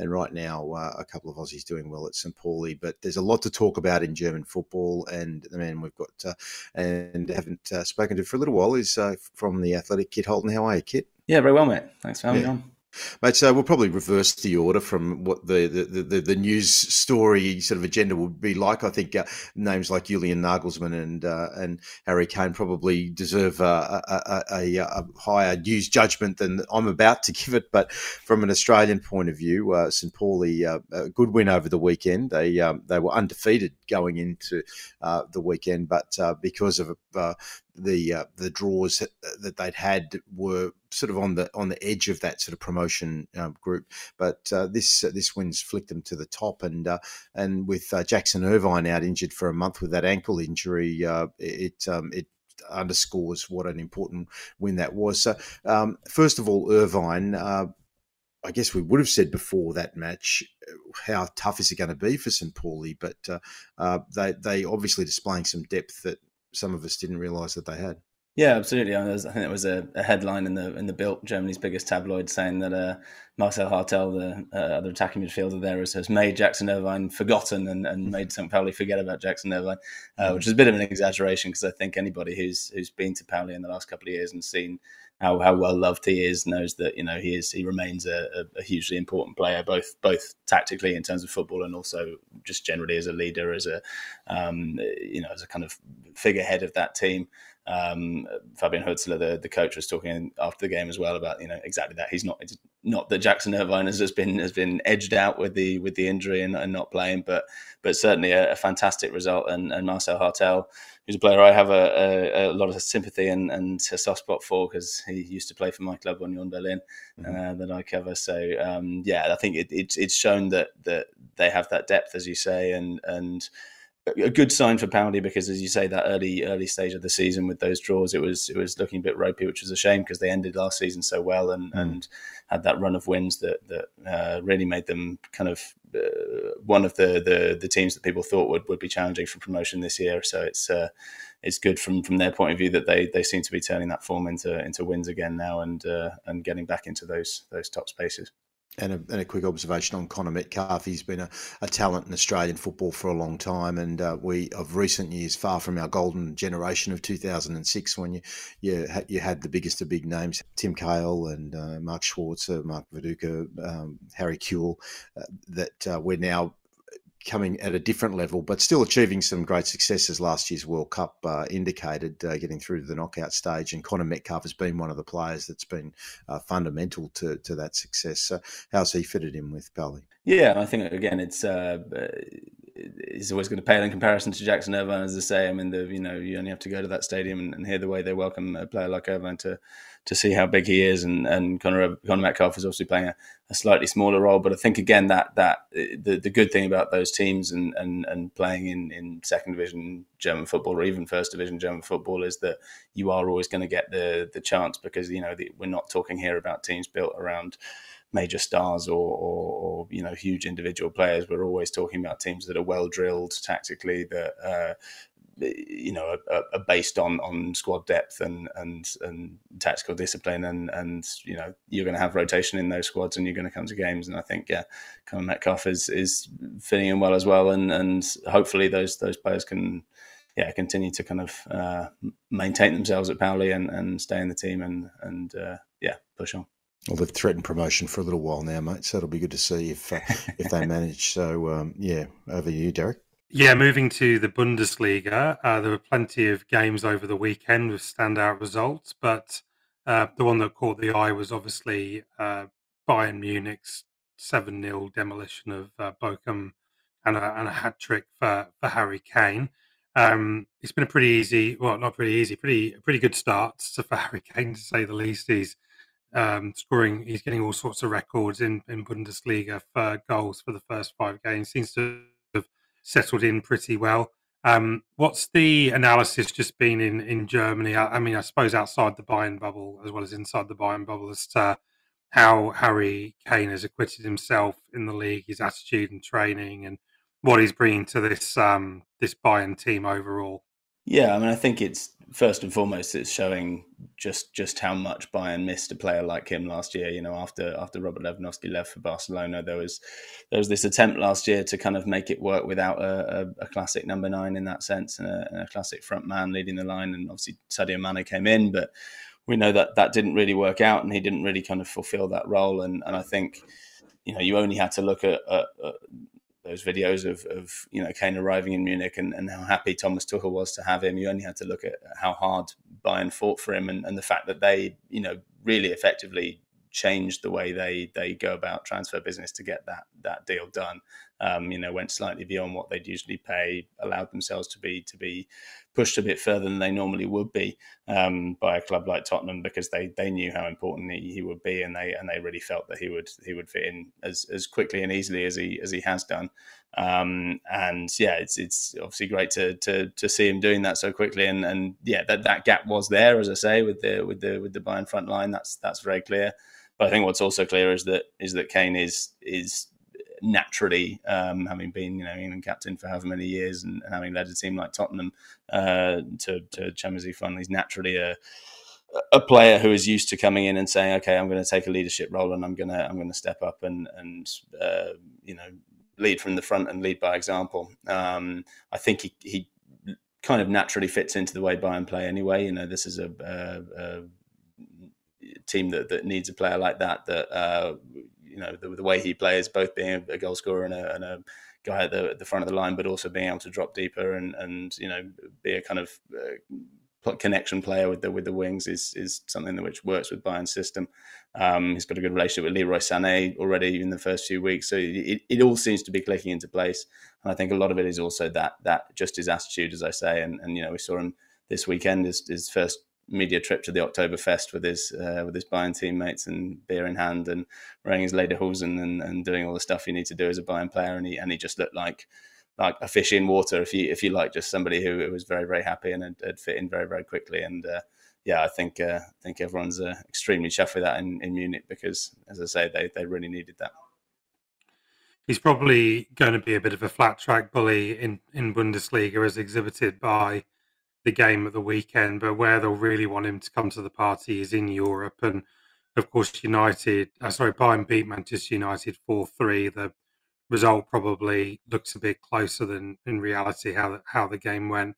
and right now uh, a couple of Aussies doing well at St Pauli, but there's a lot to talk about in German football, and the man we've got uh, and haven't uh, spoken to for a little while is uh, from the Athletic, Kit Holden. How are you, Kit? Yeah, very well, mate. Thanks for having Yeah. me on. Mate, so we'll probably reverse the order from what the the, the, the news story sort of agenda would be like. I think uh, names like Julian Nagelsmann and uh, and Harry Kane probably deserve uh, a, a, a, a higher news judgment than I'm about to [LAUGHS] give it. But from an Australian point of view, uh, St Pauli, uh, a good win over the weekend. They um, they were undefeated going into uh, the weekend, but because of the uh, the draws that they'd had were sort of on the on the edge of that sort of promotion um, group. But uh, this uh, this win's flicked them to the top, and uh, and with uh, Jackson Irvine out injured for a month with that ankle injury, uh, it um, it underscores what an important win that was. So um, first of all, Irvine. Uh, I guess we would have said before that match uh, how tough is it going to be for St Pauli, but uh, uh, they they obviously displaying some depth that some of us didn't realise that they had. Yeah, absolutely. I, there's- I think there was a, a headline in the in the Bild, Germany's biggest tabloid, saying that uh, Marcel Hartel, the uh, other attacking midfielder there, has, has made Jackson Irvine forgotten and, and made St. Pauli forget about Jackson Irvine, uh, which is a bit of an exaggeration because I think anybody who's who's been to Pauli in the last couple of years and seen how, how well loved he is knows that you know he is he remains a, a, a hugely important player both both tactically in terms of football and also just generally as a leader as a um, you know as a kind of figurehead of that team. Um, Fabian Hürzeler, the, the coach, was talking after the game as well about you know exactly that. He's not it's not that Jackson Irvine has just been has been edged out with the with the injury and, and not playing, but but certainly a, a fantastic result. And, and Marcel Hartel, who's a player I have a, a, a lot of sympathy and, and a soft spot for because he used to play for my club on Union Berlin uh, that I cover. So um, yeah, I think it, it's it's shown that that they have that depth, as you say, and and a good sign for Pauli because, as you say, that early early stage of the season with those draws, it was it was looking a bit ropey, which was a shame because they ended last season so well and, and had that run of wins that that uh, really made them kind of uh, one of the, the the teams that people thought would, would be challenging for promotion this year. So it's uh, it's good from from their point of view that they they seem to be turning that form into into wins again now and uh, and getting back into those those top spaces. And a, and a quick observation on Connor Metcalfe. He's been a, a talent in Australian football for a long time, and uh, we of recent years far from our golden generation of 2006 when you you, you had the biggest of big names, Tim Cahill and uh, Mark Schwarzer, Mark Viduka, um, Harry Kewell, uh, that uh, we're now coming at a different level, but still achieving some great successes. Last year's World Cup uh, indicated uh, getting through to the knockout stage, and Connor Metcalfe has been one of the players that's been uh, fundamental to, to that success. So how's he fitted in with Pauli? Yeah, I think again, it's uh, is always going to pale in comparison to Jackson Irvine, as I say. I mean, the you know you only have to go to that stadium and, and hear the way they welcome a player like Irvine to to see how big he is, and and Connor, Connor Metcalfe is obviously playing a, a, slightly smaller role. But I think again that that the, the good thing about those teams and and, and playing in, in second division German football or even first division German football is that you are always going to get the the chance because you know the, we're not talking here about teams built around major stars or, or, or, you know huge individual players. We're always talking about teams that are well drilled tactically, that uh, you know are, are, based on on squad depth and and and tactical discipline, and and you know you're going to have rotation in those squads, and you're going to come to games. And I think yeah, Connor Metcalfe is is fitting in well as well, and and hopefully those those players can. Yeah, continue to kind of uh, maintain themselves at Pauli and, and stay in the team and and uh, yeah, push on. Well, they've threatened promotion for a little while now, mate. So it'll be good to see if uh, if they [LAUGHS] manage. So um, yeah, over you, Derek. Yeah, moving to the Bundesliga, uh, there were plenty of games over the weekend with standout results, but uh, the one that caught the eye was obviously uh, Bayern Munich's 7 0 demolition of uh, Bochum and a, and a hat trick for, for Harry Kane. Um, it's been a pretty easy, well, not pretty easy, pretty pretty good start [LAUGHS] for Harry Kane, to say the least. He's um, scoring. He's getting all sorts of records in, in Bundesliga for goals for the first five games. Seems to settled in pretty well. Um, what's the analysis just been in, in Germany? I, I, mean, I suppose outside the Bayern bubble as well as inside the Bayern bubble as to how Harry Kane has acquitted himself in the league, his attitude and training, and what he's bringing to this um, this Bayern team overall. Yeah, I mean, I think it's first and foremost it's showing just just how much Bayern missed a player like him last year. You know, after after Robert Lewandowski left for Barcelona, there was there was this attempt last year to kind of make it work without a, a, a classic number nine in that sense and a, and a, classic front man leading the line. And obviously Sadio Mane came in, but we know that that didn't really work out, and he didn't really kind of fulfill that role. And and I think you know you only had to look at, at, at those videos of, of you know Kane arriving in Munich and, and how happy Thomas Tuchel was to have him. You only had to look at how hard Bayern fought for him and, and the fact that they you know really effectively changed the way they they go about transfer business to get that that deal done. Um, you know, went slightly beyond what they'd usually pay, allowed themselves to be to be pushed a bit further than they normally would be um, by a club like Tottenham because they they knew how important he, he, would be and they and they really felt that he would he would fit in as, as quickly and easily as he as he has done. Um, and yeah, it's it's obviously great to to to see him doing that so quickly. And and yeah, that, that gap was there, as I say, with the with the with the Bayern front line. That's that's very clear. But I think what's also clear is that is that Kane is is naturally, um, having been you know England captain for however many years and, and having led a team like Tottenham uh, to to Champions League final, he's naturally a a player who is used to coming in and saying, "Okay, I'm going to take a leadership role and I'm going to I'm going to step up and and uh, you know lead from the front and lead by example." Um, I think he he kind of naturally fits into the way Bayern play anyway. You know, this is a, a, a team that, that needs a player like that. That uh, you know the, the, way he plays, both being a, goal scorer and a, and a guy at the, the, front of the line, but also being able to drop deeper and and you know be a kind of uh, connection player with the with the wings is is something that which works with Bayern's system. Um, he's got a good relationship with Leroy Sané already in the first few weeks, so it, it all seems to be clicking into place. And I think a lot of it is also that that just his attitude, as I say, and and you know we saw him this weekend his, his first media trip to the Oktoberfest with his uh, with his Bayern teammates and beer in hand and wearing his lederhosen and, and doing all the stuff you need to do as a Bayern player. And he and he just looked like like a fish in water, if you if you like, just somebody who, was very very happy and had, had, fit in very very quickly. And uh, yeah, I think uh, I think everyone's uh, extremely chuffed with that in, in Munich because, as I say, they they really needed that. He's probably going to be a bit of a flat track bully in, in Bundesliga, as exhibited by the game at the weekend, but where they'll really want him to come to the party is in Europe. And of course, United, uh, sorry, Bayern beat Manchester United 4 3. The result probably looks a bit closer than in reality how the, how the game went.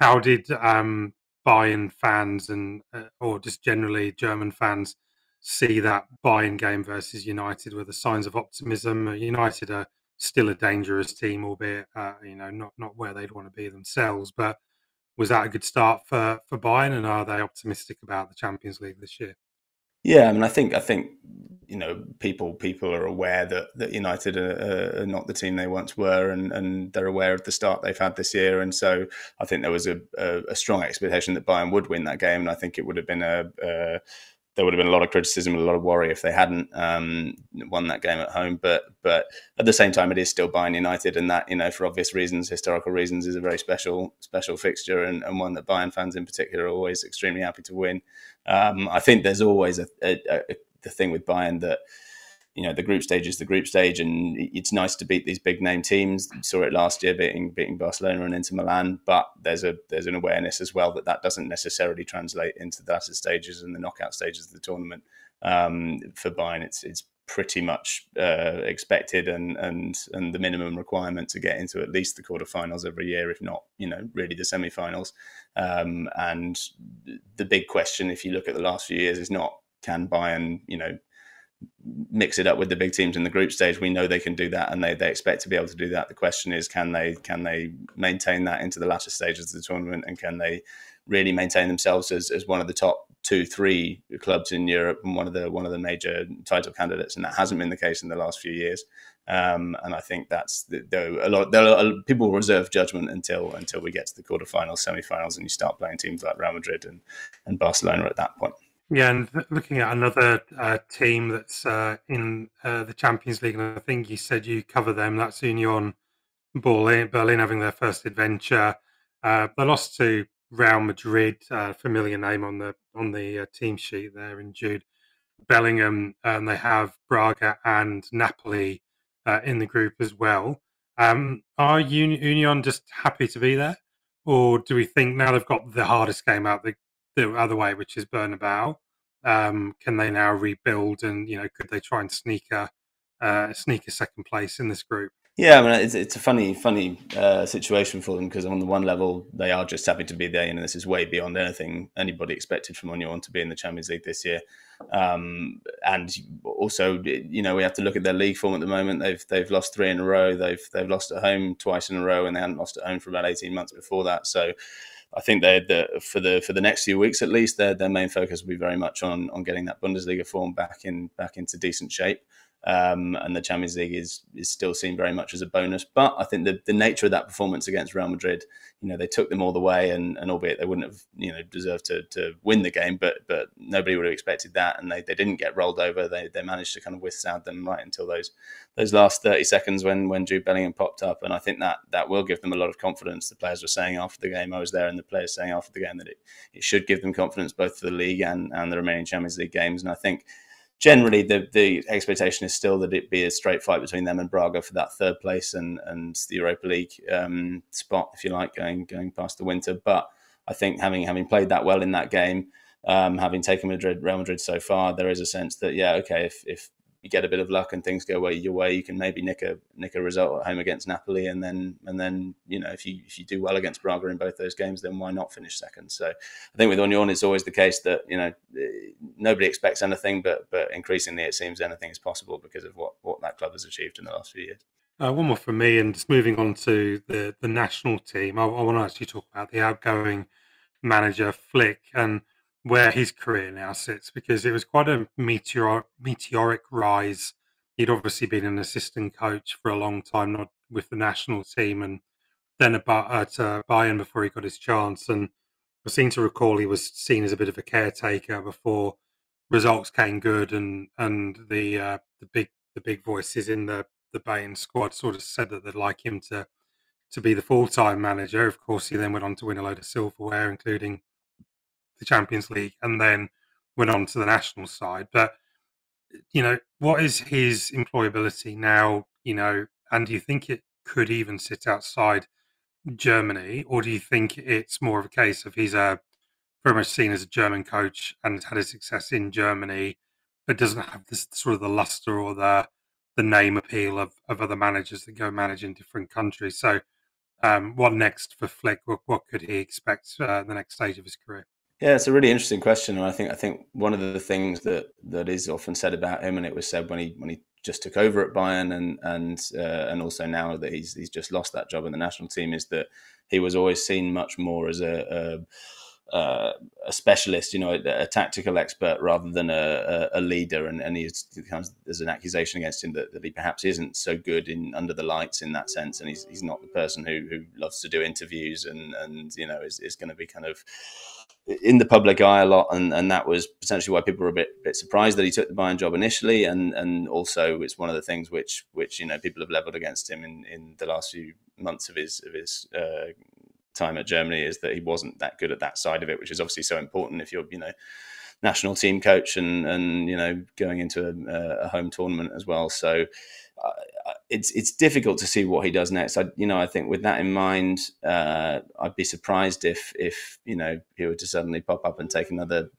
How did um, Bayern fans and, uh, or just generally German fans, see that Bayern game versus United? Were the signs of optimism? United are still a dangerous team, albeit uh, you know not not where they'd want to be themselves, but was that a good start for for Bayern, and are they optimistic about the Champions League this year? Yeah, I mean, I think I think you know people people are aware that that United are, are, not the team they once were, and and they're aware of the start they've had this year, and so I think there was a, a, a strong expectation that Bayern would win that game, and I think it would have been a, a there would have been a lot of criticism and a lot of worry if they hadn't um, won that game at home. But but at the same time, it is still Bayern United, and that you know for obvious reasons, historical reasons, is a very special special fixture and, and one that Bayern fans in particular are always extremely happy to win. Um, I think there's always a, a, a, the thing with Bayern that you know the group stage is the group stage, and it's nice to beat these big name teams. We saw it last year, beating beating Barcelona and Inter Milan. But there's a there's an awareness as well that that doesn't necessarily translate into the latter stages and the knockout stages of the tournament. Um, for Bayern, it's it's pretty much uh, expected and and and the minimum requirement to get into at least the quarterfinals every year, if not you know really the semi-finals. Um, and the big question, if you look at the last few years, is not can Bayern you know mix it up with the big teams in the group stage. We know they can do that, and they, they expect to be able to do that. The question is, can they can they maintain that into the latter stages of the tournament, and can they really maintain themselves as, as one of the top two, three clubs in Europe and one of the one of the major title candidates? And that hasn't been the case in the last few years. Um, and I think that's though a lot. There are, people reserve judgment until until we get to the quarterfinals, semi-finals, and you start playing teams like Real Madrid and, and Barcelona at that point. Yeah, and looking at another uh, team that's uh, in uh, the Champions League, and I think you said you cover them. That's Union Berlin, Berlin having their first adventure. Uh, they lost to Real Madrid, uh, familiar name on the on the uh, team sheet there in Jude Bellingham, and they have Braga and Napoli in the group as well. Um, are Union just happy to be there, or do we think now they've got the hardest game out the the other way, which is Bernabeu. Um, can they now rebuild, and you know, could they try and sneak a uh, sneak a second place in this group? Yeah, I mean, it's, it's a funny, funny uh, situation for them because on the one level, they are just happy to be there, and this is way beyond anything anybody expected from Union to be in the Champions League this year. Um, and also, you know, we have to look at their league form at the moment. They've they've lost three in a row. They've they've lost at home twice in a row, and they hadn't lost at home for about eighteen months before that. So I think they the, for the for the next few weeks at least, their their main focus will be very much on on getting that Bundesliga form back in back into decent shape. Um, and the Champions League is is still seen very much as a bonus. But I think the, the nature of that performance against Real Madrid, you know, they took them all the way, and, and albeit they wouldn't have, you know, deserved to, to win the game, but but nobody would have expected that, and they, they didn't get rolled over. They they managed to kind of withstand them right until those those last thirty seconds when when Jude Bellingham popped up, and I think that that will give them a lot of confidence. The players were saying after the game, I was there, and the players saying after the game that it, it should give them confidence both for the league and and the remaining Champions League games, and I think generally the the expectation is still that it be a straight fight between them and Braga for that third place and and the Europa League um, spot, if you like, going going past the winter. But I think having having played that well in that game, um, having taken Madrid Real Madrid so far, there is a sense that yeah, okay, if if you get a bit of luck and things go your way, you can maybe nick a nick a result at home against Napoli, and then and then you know if you if you do well against Braga in both those games, then why not finish second? So I think with Union, it's always the case that you know nobody expects anything, but but increasingly it seems anything is possible because of what what that club has achieved in the last few years. Uh, one more from me, and just moving on to the the national team, I, I want to actually talk about the outgoing manager Flick and where his career now sits because it was quite a meteor, meteoric rise. He'd obviously been an assistant coach for a long time, not with the national team, and then at, at uh, Bayern before he got his chance. And I seem to recall he was seen as a bit of a caretaker before results came good, and and the uh, the big the big voices in the the Bayern squad sort of said that they'd like him to to be the full time manager. Of course, he then went on to win a load of silverware, including the Champions League and then went on to the national side. But you know, what is his employability now? You know, and do you think it could even sit outside Germany, or do you think it's more of a case of he's a very much seen as a German coach and had his success in Germany, but doesn't have this sort of the luster or the the name appeal of, of other managers that go manage in different countries. So, um, what next for Flick? What, what could he expect uh, the next stage of his career? Yeah, it's a really interesting question, and I think I think one of the things that that is often said about him, and it was said when he when he just took over at Bayern, and and uh, and also now that he's he's just lost that job in the national team, is that he was always seen much more as a, a uh, a specialist, you know, a, a, tactical expert rather than a, a, leader. And, and he's, there's an accusation against him that, that, he perhaps isn't so good in under the lights in that sense. And he's, he's not the person who, who loves to do interviews and, and you know, is, is going to be kind of in the public eye a lot. And, and that was potentially why people were a bit, bit surprised that he took the Bayern job initially. And, and also it's one of the things which, which, you know, people have leveled against him in, in the last few months of his, of his, uh, time at Germany is that he wasn't that good at that side of it, which is obviously so important if you're, you know, national team coach and and you know going into a, a home tournament as well. So uh, it's it's difficult to see what he does next. I you know I think with that in mind, uh, I'd be surprised if if you know he were to suddenly pop up and take another.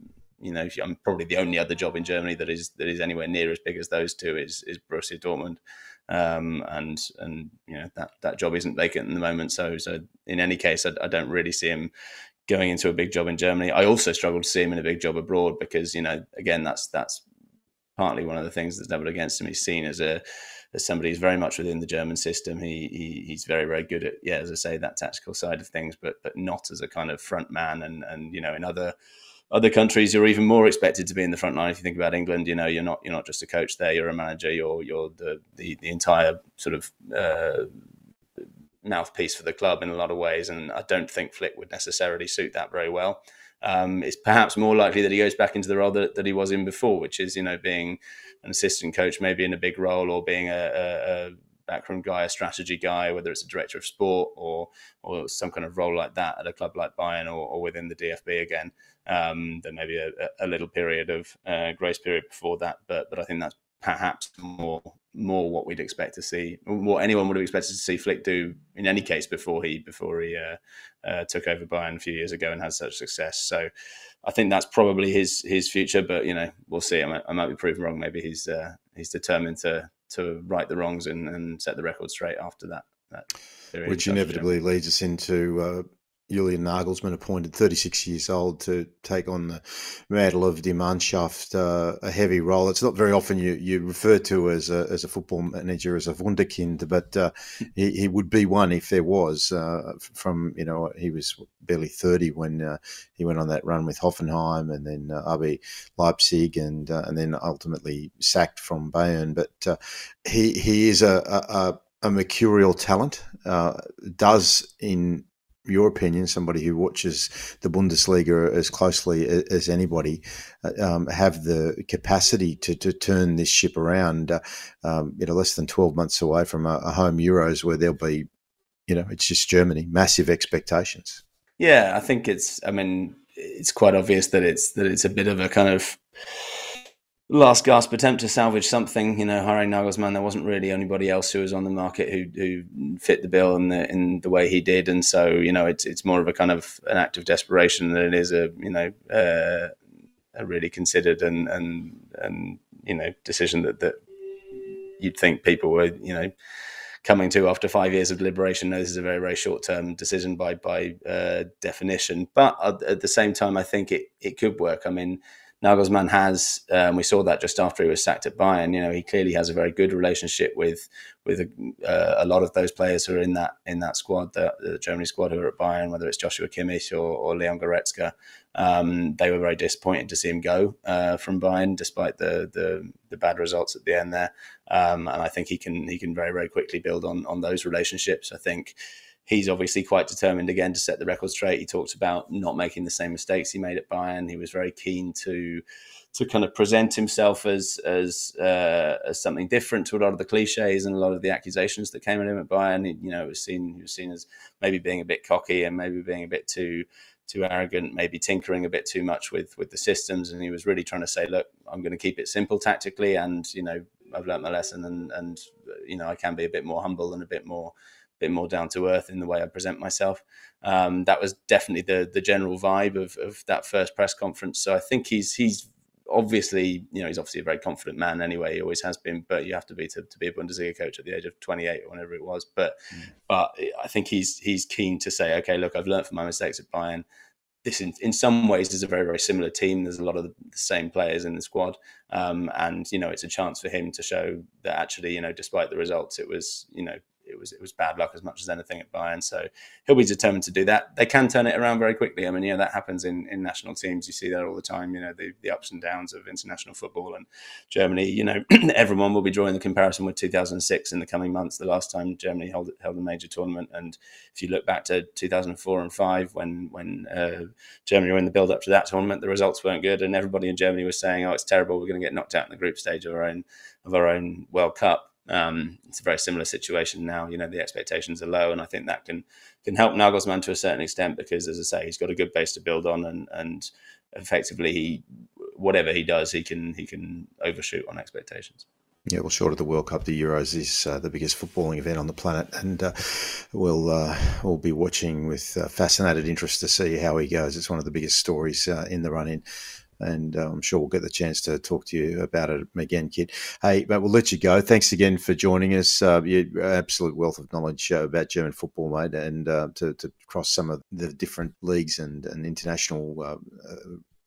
You know, I'm probably the only other job in Germany that is that is anywhere near as big as those two is is Borussia Dortmund um, and and you know that that job isn't vacant in the moment. So so in any case, I, I, don't really see him going into a big job in Germany. I also struggle to see him in a big job abroad because you know again that's that's partly one of the things that's leveled against him. He's seen as a as somebody who's very much within the German system. He, he he's very very good at yeah as I say that tactical side of things, but but not as a kind of front man and and you know in other other countries you're even more expected to be in the front line. If you think about England, you know you're not you're not just a coach there; you're a manager. You're you're the the, the entire sort of uh, mouthpiece for the club in a lot of ways. And I don't think Flick would necessarily suit that very well. Um, it's perhaps more likely that he goes back into the role that, that, he was in before, which is you know being an assistant coach, maybe in a big role, or being a, a, a background guy, a strategy guy, whether it's a director of sport or or some kind of role like that at a club like Bayern or, or within the DFB again. Um, there may be a, a little period of uh, grace period before that, but but I think that's perhaps more more what we'd expect to see, what anyone would have expected to see Flick do in any case before he before he uh, uh, took over Bayern a few years ago and had such success. So I think that's probably his his future, but you know we'll see. I might, I might be proven wrong. Maybe he's uh, he's determined to to right the wrongs and, and set the record straight after that. that Which inevitably leads us into uh, Julian Nagelsmann appointed 36 years old to take on the mantle of Die Mannschaft, uh, a heavy role. It's not very often you, you refer to as a, as a football manager as a wunderkind, but uh, he, he, would be one if there was. Uh, from you know he was barely 30 when uh, he went on that run with Hoffenheim and then uh, RB Leipzig and uh, and then ultimately sacked from Bayern. But he he is a, a, a mercurial talent. does in your opinion, somebody who watches the Bundesliga as closely as anybody, uh, um, have the capacity to, to turn this ship around. Uh, um, you know, less than twelve months away from a, a, home Euros where there'll be, you know, it's just Germany, massive expectations. Yeah, I think it's. I mean, it's quite obvious that it's that it's a bit of a kind of last gasp attempt to salvage something. You know, hiring Nagelsmann, there wasn't really anybody else who was on the market who who fit the bill in the in the way he did, and so you know, it's it's more of a kind of an act of desperation than it is a you know uh, a really considered and and and you know decision that that you'd think people were you know coming to after five years of deliberation. No, this is a very, very short term decision by by uh, definition. But at the same time, I think it it could work. I mean, Nagelsmann has, um, we saw that just after he was sacked at Bayern. You know, he clearly has a very good relationship with with a, uh, a lot of those players who are in that in that squad, the, the, Germany squad who are at Bayern, whether it's Joshua Kimmich or, or Leon Goretzka. Um, they were very disappointed to see him go uh, from Bayern, despite the, the, the bad results at the end there. Um, and I think he can he can very very quickly build on on those relationships. I think he's obviously quite determined again to set the record straight. He talked about not making the same mistakes he made at Bayern. He was very keen to to kind of present himself as as uh, as something different to a lot of the cliches and a lot of the accusations that came at him at Bayern. you know, it was seen he was seen as maybe being a bit cocky and maybe being a bit too too arrogant, maybe tinkering a bit too much with with the systems. And he was really trying to say, look, I'm going to keep it simple tactically, and you know, I've learned my lesson, and and you know, I can be a bit more humble and a bit more bit more down to earth in the way I present myself. Um, that was definitely the the general vibe of, of that first press conference. So I think he's he's obviously you know he's obviously a very confident man anyway. He always has been, but you have to be to, to be a Bundesliga coach at the age of 28 or whenever it was. But mm. but I think he's he's keen to say, okay, look, I've learned from my mistakes at Bayern. This in, in some ways is a very very similar team. There's a lot of the, the same players in the squad, um, and you know it's a chance for him to show that actually you know despite the results, it was you know it was it was bad luck as much as anything at Bayern. So he'll be determined to do that. They can turn it around very quickly. I mean, yeah, that happens in, in national teams. You see that all the time. You know, the, the ups and downs of international football and Germany. You know, [CLEARS THROAT] everyone will be drawing the comparison with 2006 in the coming months. The last time Germany held held a major tournament, and if you look back to 2004 and five, when when uh, Germany were in the build up to that tournament, the results weren't good, and everybody in Germany was saying, "Oh, it's terrible. We're going to get knocked out in the group stage of our own of our own World Cup." Um, it's a very similar situation now. You know, the expectations are low, and I think that can can help Nagelsmann to a certain extent because, as I say, he's got a good base to build on, and and effectively, he, whatever he does, he can he can overshoot on expectations. Yeah, well, short of the World Cup, the Euros is uh, the biggest footballing event on the planet, and uh, we'll uh, we'll be watching with uh, fascinated interest to see how he goes. It's one of the biggest stories uh, in the run-in, and uh, I'm sure we'll get the chance to talk to you about it again, Kit. Hey, but we'll let you go. Thanks again for joining us. Uh, you absolute wealth of knowledge about German football, mate, and to, to cross some of the different leagues and, and international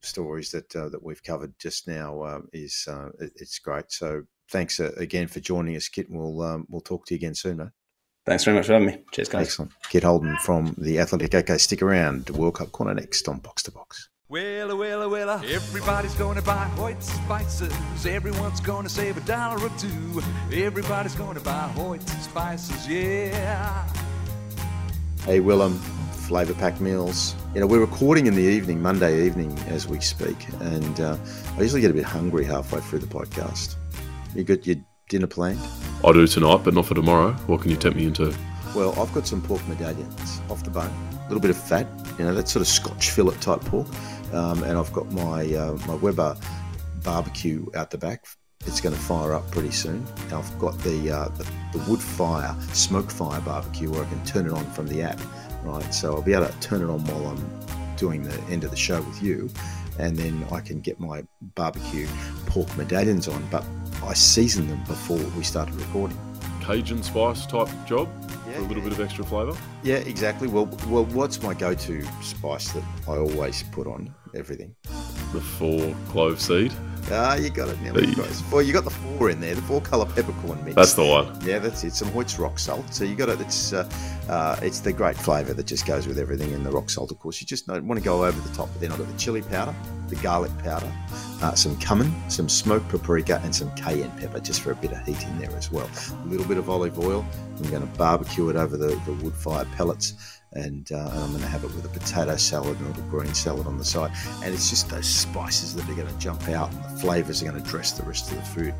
stories that that we've covered just now is it's great. So thanks uh, again for joining us, Kit. We'll um, we'll talk to you again soon, mate. Thanks very much for having me. Cheers, guys. Excellent. Kit Holden from the Athletic. Okay, stick around. To World Cup corner next on Box to Box. Well, well, well, everybody's gonna buy Hoyt spices. Everyone's gonna save a dollar or two. Everybody's gonna buy Hoyt spices, yeah. Hey, Willem, Flavor Pack Meals. You know, we're recording in the evening, Monday evening, as we speak, and uh, I usually get a bit hungry halfway through the podcast. You got your dinner planned? I do tonight, but not for tomorrow. What can you tempt me into? Well, I've got some pork medallions off the bone, a little bit of fat, you know, that sort of Scotch fillet type pork, um, and I've got my uh, my Weber barbecue out the back. It's going to fire up pretty soon. And I've got the, uh, the the wood fire, smoke fire barbecue, where I can turn it on from the app, right? So I'll be able to turn it on while I'm doing the end of the show with you, and then I can get my barbecue pork medallions on. But I seasoned them before we started recording. Cajun spice type job yeah, for a little yeah. bit of extra flavour. Yeah, exactly. Well, well, what's my go-to spice that I always put on everything? The four clove seed. Ah, you got it now. Well, you got the four in there, the four colour peppercorn mix. That's the one. Yeah, that's it. Some Hoyt's rock salt. So you got it. It's uh, uh, it's the great flavour that just goes with everything. in the rock salt, of course, you just don't want to go over the top. But then I've got the chili powder, the garlic powder, uh, some cumin, some smoked paprika, and some cayenne pepper, just for a bit of heat in there as well. A little bit of olive oil. I'm going to barbecue it over the, the wood fire pellets and, uh, and I'm going to have it with a potato salad and a green salad on the side. And it's just those spices that are going to jump out, and the flavours are going to dress the rest of the food.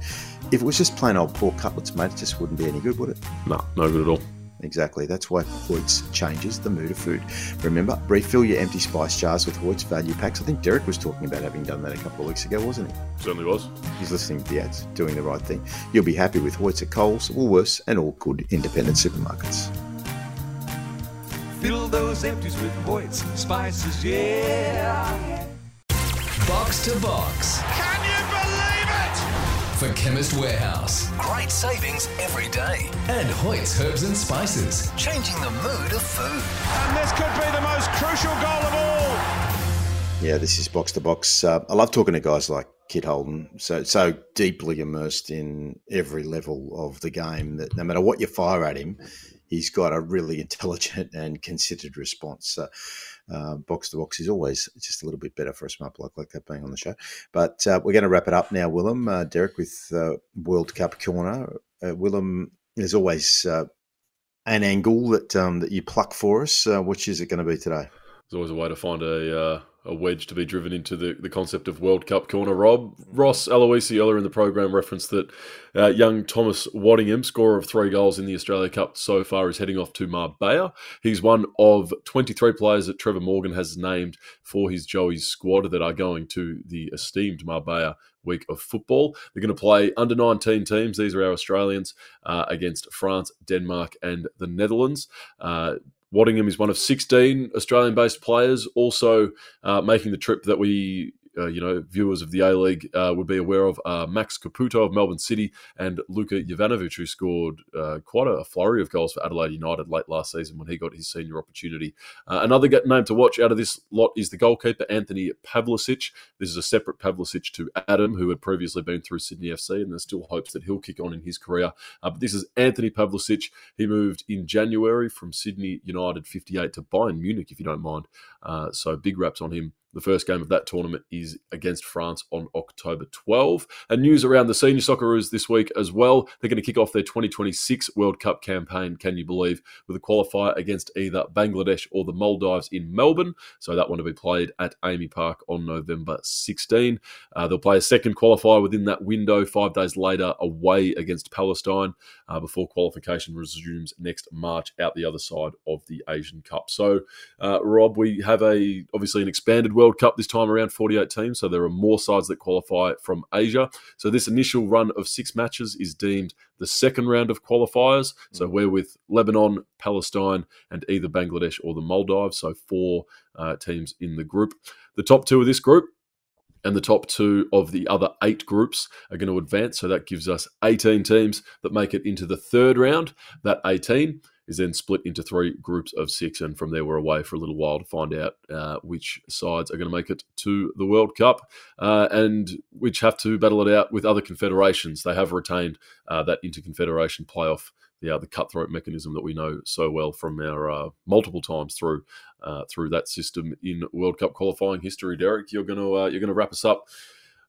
If it was just plain old pork cutlets, mate, it just wouldn't be any good, would it? No, no good at all. Exactly. That's why Hoyt's changes the mood of food. Remember, refill your empty spice jars with Hoyt's value packs. I think Derek was talking about having done that a couple of weeks ago, wasn't he? Certainly was. He's listening to the ads, doing the right thing. You'll be happy with Hoyt's at Coles, Woolworths, and all good independent supermarkets. Fill those empties with Hoyt's spices, yeah. Box to box. Can you believe it? For Chemist Warehouse. Great savings every day. And Hoyt's Herbs and Spices. Changing the mood of food. And this could be the most crucial goal of all. Yeah, this is box to box. Uh, I love talking to guys like Kit Holden, so so deeply immersed in every level of the game that no matter what you fire at him, he's got a really [LAUGHS] intelligent and considered response. So, uh, box to box is always just a little bit better for a smart bloke like that being on the show. But uh, we're going to wrap it up now, Willem. Uh, Derek with uh, World Cup corner. Uh, Willem, there's always uh, an angle that um, that you pluck for us. which is it going to be today? There's always a way to find a a wedge to be driven into the, the concept of World Cup corner. Rob Ross Aloisi earlier in the program referenced that uh, young Thomas Waddingham, scorer of three goals in the Australia Cup so far, is heading off to Marbella. He's one of 23 players that Trevor Morgan has named for his Joey's squad that are going to the esteemed Marbella week of football. They're going to play under 19 teams. These are our Australians uh, against France, Denmark, and the Netherlands. Uh, Waddingham is one of 16 Australian based players also uh, making the trip that we uh, you know, viewers of the A League uh, would be aware of uh, Max Caputo of Melbourne City and Luka Jovanovic, who scored uh, quite a flurry of goals for Adelaide United late last season when he got his senior opportunity. Uh, another name to watch out of this lot is the goalkeeper, Anthony Pavlesic. This is a separate Pavlesic to Adam, who had previously been through Sydney FC, and there's still hopes that he'll kick on in his career. Uh, but this is Anthony Pavlesic. He moved in January from Sydney United 58 to Bayern Munich, if you don't mind. so big raps on him the first game of that tournament is against France on October 12. And news around the senior Socceroos this week as well. They're going to kick off their 2026 World Cup campaign, can you believe, with a qualifier against either Bangladesh or the Maldives in Melbourne. So that one to be played at AAMI Park on November 16. Uh, they'll play a second qualifier within that window five days later away against Palestine uh, before qualification resumes next March out the other side of the Asian Cup. So, uh, Rob, we have a obviously an expanded World Cup this time around, 48 teams. So there are more sides that qualify from Asia. So this initial run of six matches is deemed the second round of qualifiers. So mm. we're with Lebanon, Palestine, and either Bangladesh or the Maldives. So four uh, teams in the group. The top two of this group and the top two of the other eight groups are going to advance. So that gives us 18 teams that make it into the third round. That 18 is then split into three groups of six, and from there we're away for a little while to find out uh, which sides are going to make it to the World Cup, uh, and which have to battle it out with other confederations. They have retained uh, that interconfederation playoff, the uh, the cutthroat mechanism that we know so well from our uh, multiple times through uh, through that system in World Cup qualifying history. Derek, you're going to you're going to wrap us up.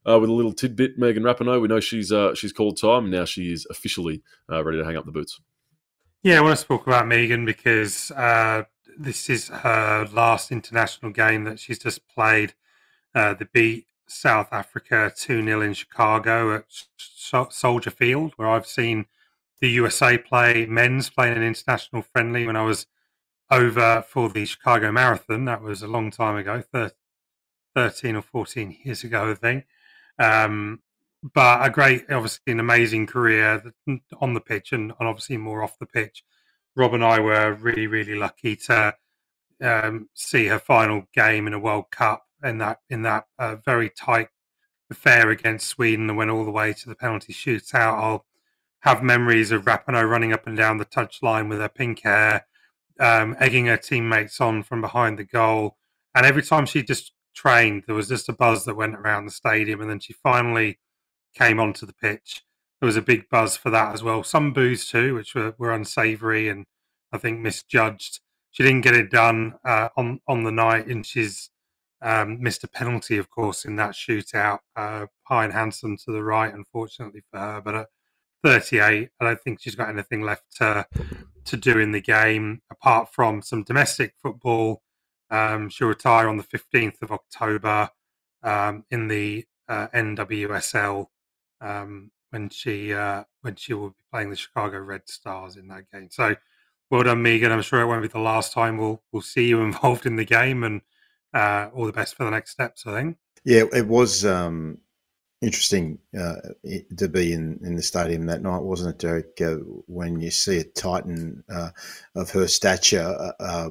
with a little tidbit, Megan Rapinoe. We know she's she's called time, now she is officially ready to hang up the boots. Yeah, I want to talk about Megan because uh, this is her last international game that she's just played. Uh, they beat South Africa 2 0 in Chicago at Soldier Field, where I've seen the USA play men's playing an international friendly when I was over for the Chicago Marathon. That was a long time ago, 13 or 14 years ago, I think. Um, but a great, obviously, an amazing career on the pitch and, and obviously more off the pitch. Rob and I were really, really lucky to um, see her final game in a World Cup in that in that uh, very tight affair against Sweden and went all the way to the penalty shootout. I'll have memories of Rapinoe running up and down the touchline with her pink hair, um, egging her teammates on from behind the goal. And every time she just trained, there was just a buzz that went around the stadium. And then she finally came onto the pitch. There was a big buzz for that as well. Some boos too, which were, were unsavoury and I think misjudged. She didn't get it done uh, on on the night, and she's um, missed a penalty, of course, in that shootout. Uh, Pine Hansen to the right, unfortunately for her. But at 38, I don't think she's got anything left to to do in the game apart from some domestic football. Um, she'll retire on the 15th of October um, in the uh, NWSL um, when she uh, when she will be playing the Chicago Red Stars in that game. So well done, Megan. I'm sure it won't be the last time we'll we'll see you [LAUGHS] involved in the game, and uh, all the best for the next steps. I think. Yeah, it was um, interesting uh, to be in, in the stadium that night, wasn't it, Derek? Uh, when you see a Titan uh, of her stature uh,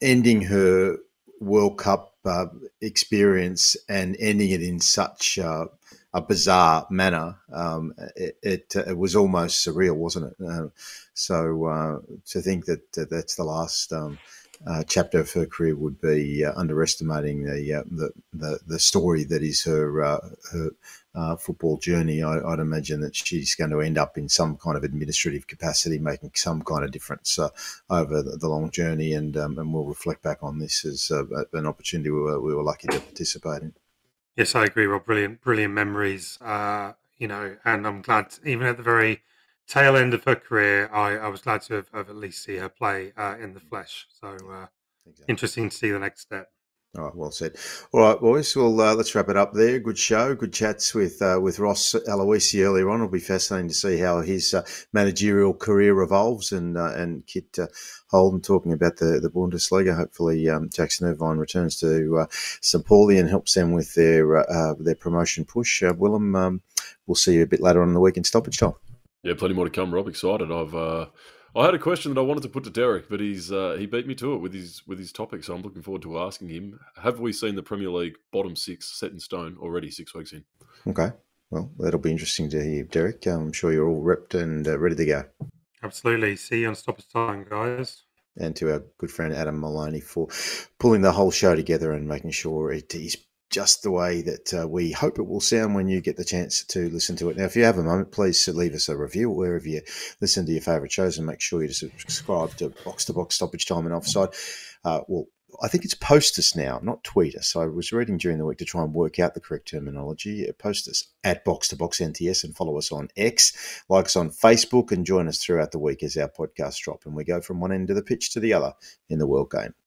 ending her World Cup uh, experience and ending it in such uh, a bizarre manner, um, it, it, it, was almost surreal, wasn't it? Uh, so uh, to think that that's the last um, uh, chapter of her career would be uh, underestimating the, the, the the story that is her her uh, football journey, I, would imagine that she's going to end up in some kind of administrative capacity, making some kind of difference uh, over the, the, long journey. And, um, and we'll reflect back on this as uh, an opportunity we were, we were lucky to participate in. Yes, I agree, Rob. Brilliant, brilliant memories. Uh, you know, and I'm glad, even at the very tail end of her career, I, I was glad to have, have, at least see her play uh, in the flesh. So uh, exactly. interesting to see the next step. All right, well said. All right, boys. Well, uh, let's wrap it up there. Good show, good chats with uh, with Ross Aloisi earlier on. It'll be fascinating to see how his uh, managerial career evolves, and uh, and Kit uh, Holden talking about the, the Bundesliga. Hopefully, um, Jackson Irvine returns to uh, St. Pauli and helps them with their their promotion push. Willem, um, we'll see you a bit later on in the week in stoppage time. Yeah, plenty more to come, Rob. Excited. I've I had a question that I wanted to put to Derek, but he's uh, he beat me to it with his with his topic. So I'm looking forward to asking him: Have we seen the Premier League bottom six set in stone already? Six weeks in. Okay. Well, that'll be interesting to hear, Derek. I'm sure you're all ripped and uh, ready to go. Absolutely. See you on Stoppage Time, guys. And to our good friend Adam Maloney for pulling the whole show together and making sure it is just the way that uh, we hope it will sound when you get the chance to listen to it. Now, if you have a moment, please leave us a review wherever you listen to your favourite shows and make sure you subscribe to Box to Box Stoppage Time and Offside. Uh, well, I think it's post us now, not tweet us. I was reading during the week to try and work out the correct terminology. Post us at Box to Box NTS and follow us on X, like us on Facebook, and join us throughout the week as our podcasts drop and we go from one end of the pitch to the other in the World Game.